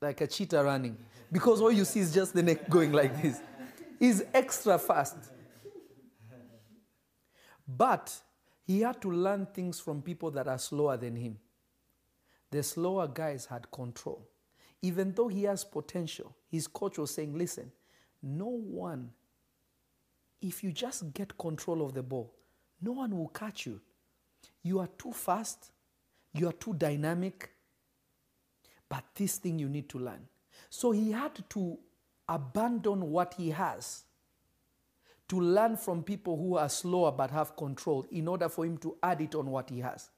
Like a cheetah running. Because all you see is just the neck going like this. He's extra fast. But he had to learn things from people that are slower than him. The slower guys had control. Even though he has potential, his coach was saying, listen, no one, if you just get control of the ball, no one will catch you. You are too fast, you are too dynamic, but this thing you need to learn. So he had to abandon what he has to learn from people who are slower but have control in order for him to add it on what he has.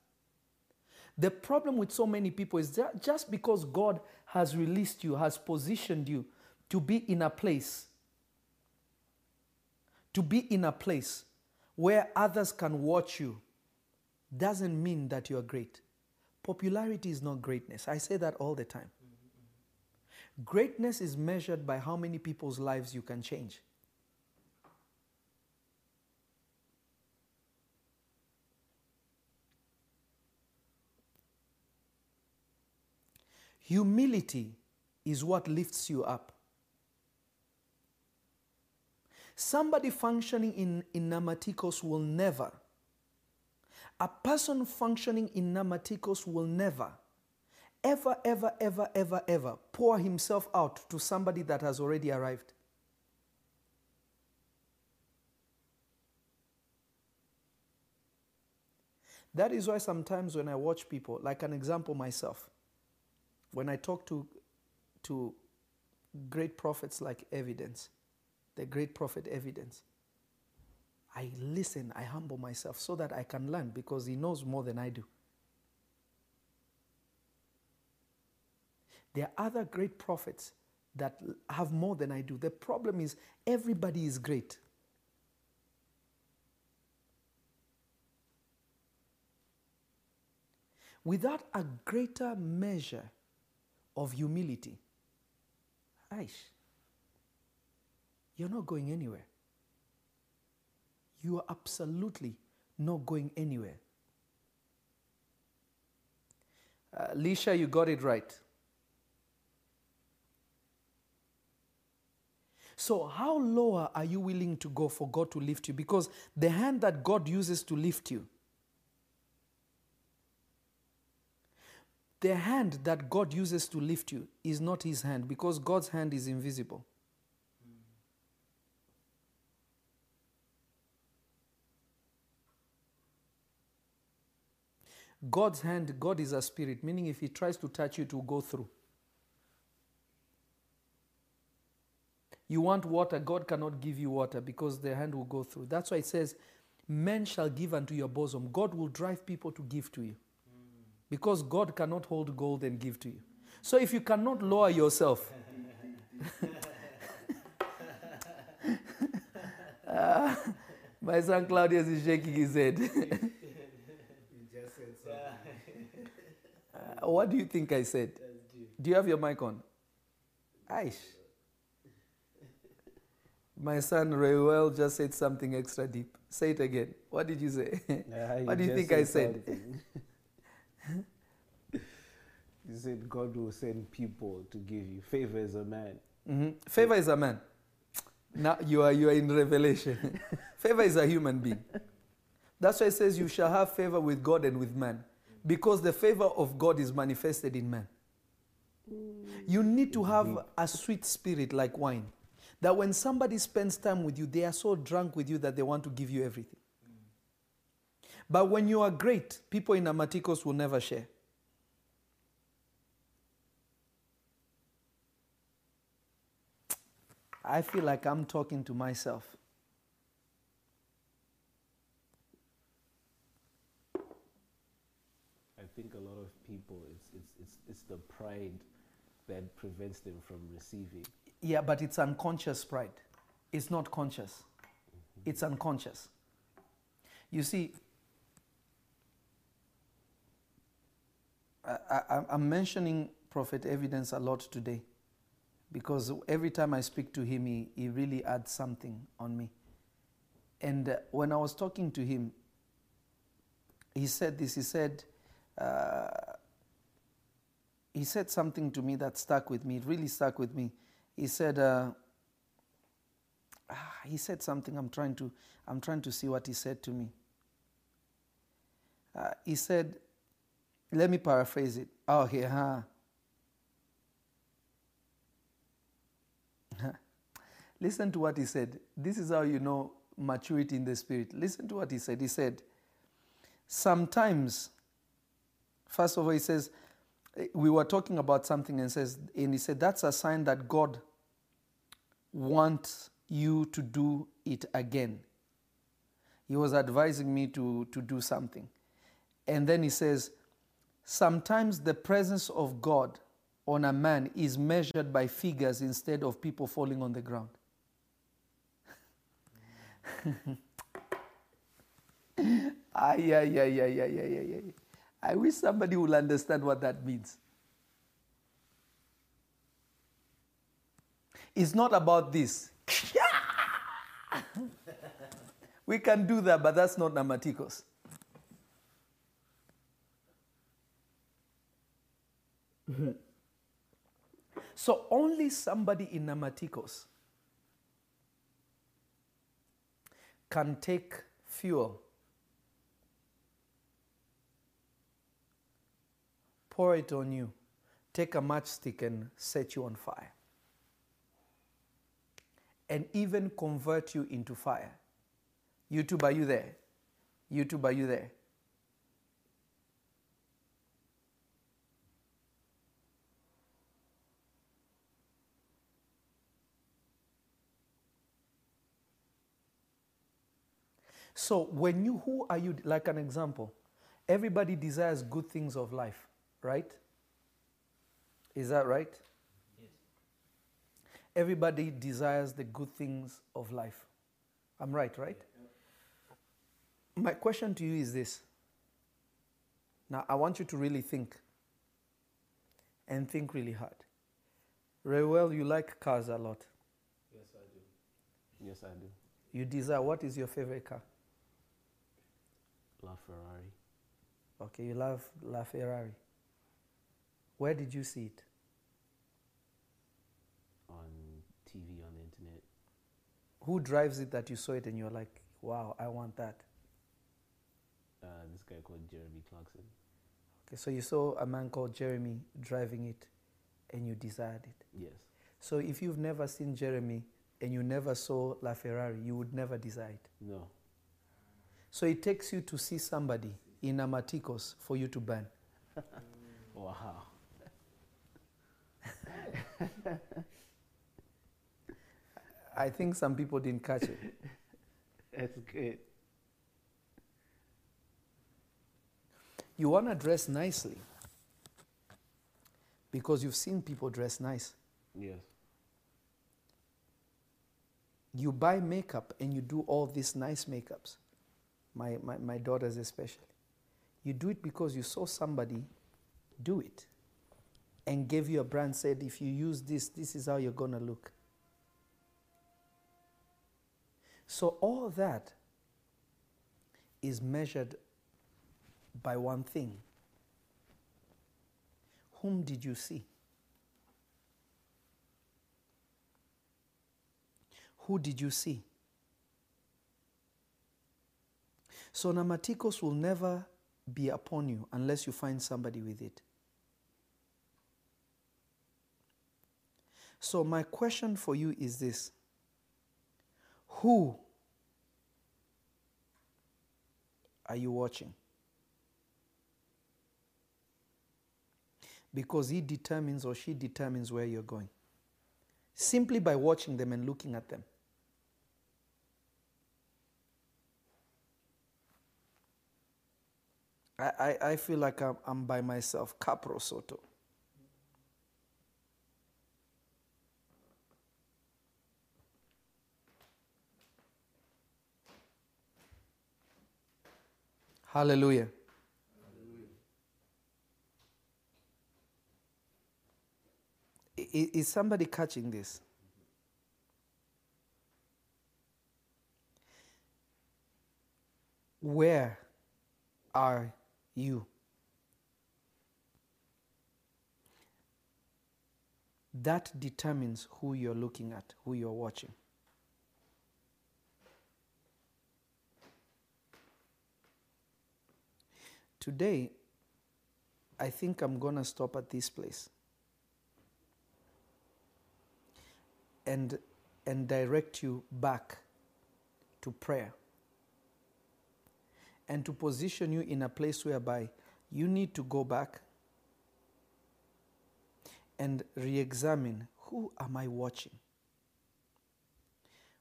The problem with so many people is that just because God has released you, has positioned you to be in a place, to be in a place where others can watch you, doesn't mean that you are great. Popularity is not greatness. I say that all the time. Greatness is measured by how many people's lives you can change. Humility is what lifts you up. Somebody functioning in, in pneumatikos will never, a person functioning in pneumatikos will never, ever, ever, ever, ever, ever pour himself out to somebody that has already arrived. That is why sometimes when I watch people, like an example myself, when I talk to, to great prophets like Evidence, the great prophet Evidence, I listen, I humble myself so that I can learn because he knows more than I do. There are other great prophets that have more than I do. The problem is everybody is great. Without a greater measure of humility, Aish, you're not going anywhere. You are absolutely not going anywhere. Uh, Lisha, you got it right. So, how lower are you willing to go for God to lift you? Because the hand that God uses to lift you, the hand that God uses to lift you is not His hand because God's hand is invisible. God's hand, God is a spirit, meaning if He tries to touch you, to go through. You want water, God cannot give you water because the hand will go through. That's why it says, Men shall give unto your bosom. God will drive people to give to you because God cannot hold gold and give to you. So if you cannot lower yourself, [LAUGHS] Ah, my son Claudius is shaking his head. [LAUGHS] Uh, what do you think I said? Do you have your mic on? Aish. My son Reuel just said something extra deep. Say it again. What did you say? Yeah, [LAUGHS] what do you think I said? [LAUGHS] you said God will send people to give you favor as a man. hmm Favor is a man. Now you are you are in revelation. [LAUGHS] favor is a human being. That's why it says you shall have favor with God and with man. Because the favor of God is manifested in man. You need to have a sweet spirit like wine. That when somebody spends time with you, they are so drunk with you that they want to give you everything. But when you are great, people in pneumatikos will never share. I feel like I'm talking to myself. I think a lot of people, it's, it's, it's, it's the pride that prevents them from receiving. Yeah, but it's unconscious pride. It's not conscious. Mm-hmm. It's unconscious. You see, I, I'm mentioning Prophet Evidence a lot today because every time I speak to him, he, he really adds something on me. And uh, when I was talking to him, he said this. He said, uh, he said something to me that stuck with me. It really stuck with me. He said, uh, ah, he said something. I'm trying to, I'm trying to see what he said to me. Uh, he said, let me paraphrase it. Oh, here, huh? [LAUGHS] Listen to what he said. This is how you know maturity in the spirit. Listen to what he said. He said, sometimes, first of all, he says, we were talking about something and says, and he said, that's a sign that God wants you to do it again. He was advising me to, to do something. And then he says, sometimes the presence of God on a man is measured by figures instead of people falling on the ground. [LAUGHS] ah, yeah, yeah, yeah, yeah, yeah, yeah, yeah. I wish somebody will understand what that means. It's not about this. [LAUGHS] we can do that, but that's not pneumatikos. [LAUGHS] So only somebody in pneumatikos can take fuel, pour it on you, take a matchstick and set you on fire, and even convert you into fire. YouTube, are you there? YouTube, are you there? So when you, who are you? Like an example, everybody desires good things of life, right? Is that right? Yes. Everybody desires the good things of life. I'm right, right? My question to you is this. Now, I want you to really think and think really hard. Reuel, you like cars a lot. Yes, I do. Yes, I do. You desire, what is your favorite car? La Ferrari. Okay, you love La Ferrari. Where did you see it? On TV, on the internet. Who drives it that you saw it and you're like, wow, I want that? Uh, this guy called Jeremy Clarkson. Okay, so you saw a man called Jeremy driving it and you desired it. Yes. So if you've never seen Jeremy and you never saw La Ferrari, you would never desire it. No. So it takes you to see somebody in pneumatikos for you to burn. [LAUGHS] Wow. I think some people didn't catch it. [LAUGHS] That's good. You want to dress nicely because you've seen people dress nice. Yes. You buy makeup and you do all these nice makeups. My, my, my daughters, especially. You do it because you saw somebody do it and gave you a brand, said, if you use this, this is how you're going to look. So, all that is measured by one thing Whom did you see? Who did you see? So, pneumatikos will never be upon you unless you find somebody with it. So, my question for you is this Who are you watching? Because he determines or she determines where you're going. Simply by watching them and looking at them. I, I, feel like I'm, I'm by myself. Capro Soto. Hallelujah. I- Is somebody catching this? Where are you? That determines who you're looking at, who you're watching. Today, I think I'm going to stop at this place and, and direct you back to prayer and to position you in a place whereby you need to go back and re examine who am I watching?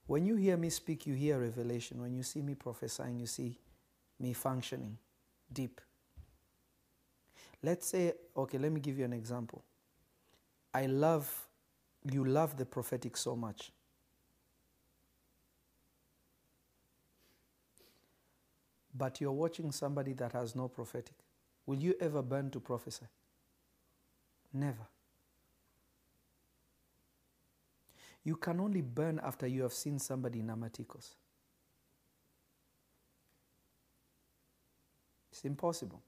When you hear me speak, you hear revelation. When you see me prophesying, you see me functioning deep. Let's say, okay, let me give you an example. I love, you love the prophetic so much. But you're watching somebody that has no prophetic. Will you ever burn to prophesy? Never. You can only burn after you have seen somebody in pneumatikos. It's impossible.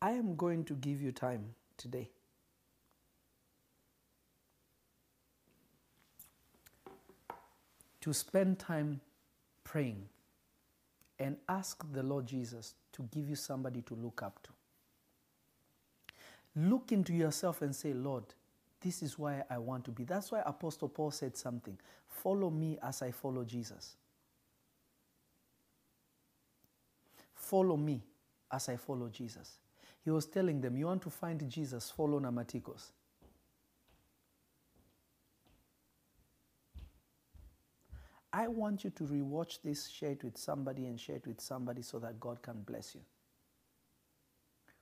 I am going to give you time today. To spend time praying and ask the Lord Jesus to give you somebody to look up to. Look into yourself and say, Lord, this is why I want to be. That's why Apostle Paul said something follow me as I follow Jesus. Follow me as I follow Jesus. He was telling them, You want to find Jesus, follow pneumatikos. I want you to rewatch this, share it with somebody, and share it with somebody so that God can bless you.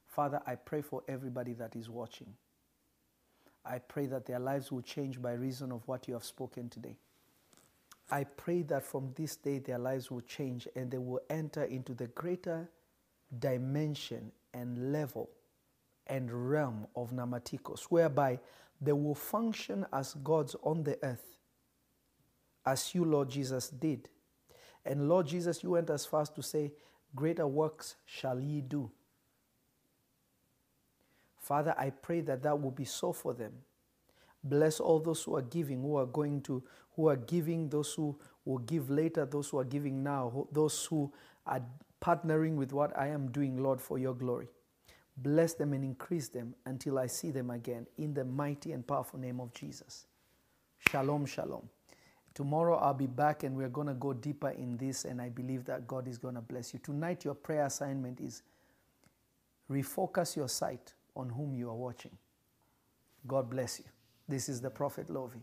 Father, I pray for everybody that is watching. I pray that their lives will change by reason of what you have spoken today. I pray that from this day their lives will change and they will enter into the greater dimension and level and realm of pneumatikos, whereby they will function as gods on the earth, as you, Lord Jesus, did. And Lord Jesus, you went as far as to say, Greater works shall ye do. Father, I pray that that will be so for them. Bless all those who are giving, who are going to, who are giving, those who will give later, those who are giving now, those who are partnering with what I am doing, Lord, for your glory. Bless them and increase them until I see them again in the mighty and powerful name of Jesus. Shalom, shalom. Tomorrow I'll be back and we're going to go deeper in this, and I believe that God is going to bless you. Tonight, your prayer assignment is refocus your sight on whom you are watching. God bless you. This is the Prophet Lovy.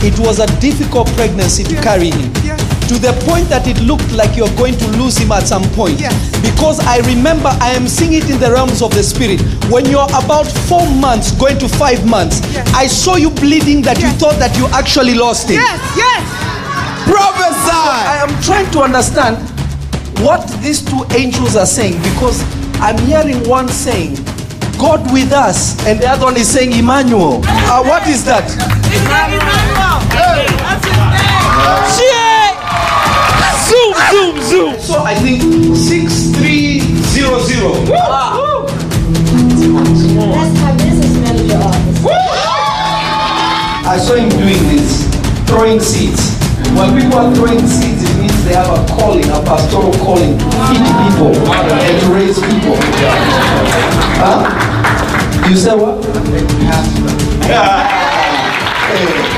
It was a difficult pregnancy to carry him. To the point that it looked like you're going to lose him at some point. Because I remember I am seeing it in the realms of the spirit. When you're about four months, going to five months, I saw you bleeding that you thought that you actually lost him. Yes, yes. Prophesy! I am trying to understand what these two angels are saying because I'm hearing one saying, God with us, and the other one is saying Emmanuel. Uh, what is that? It's Emmanuel. Hey. Zoom, zoom, zoom. So I think 6300. That's my business manager office. I saw him doing this, throwing seeds. When people are throwing seeds, it means they have a calling, a pastoral calling to feed people and to raise people. Huh? You said what? [LAUGHS] Hey.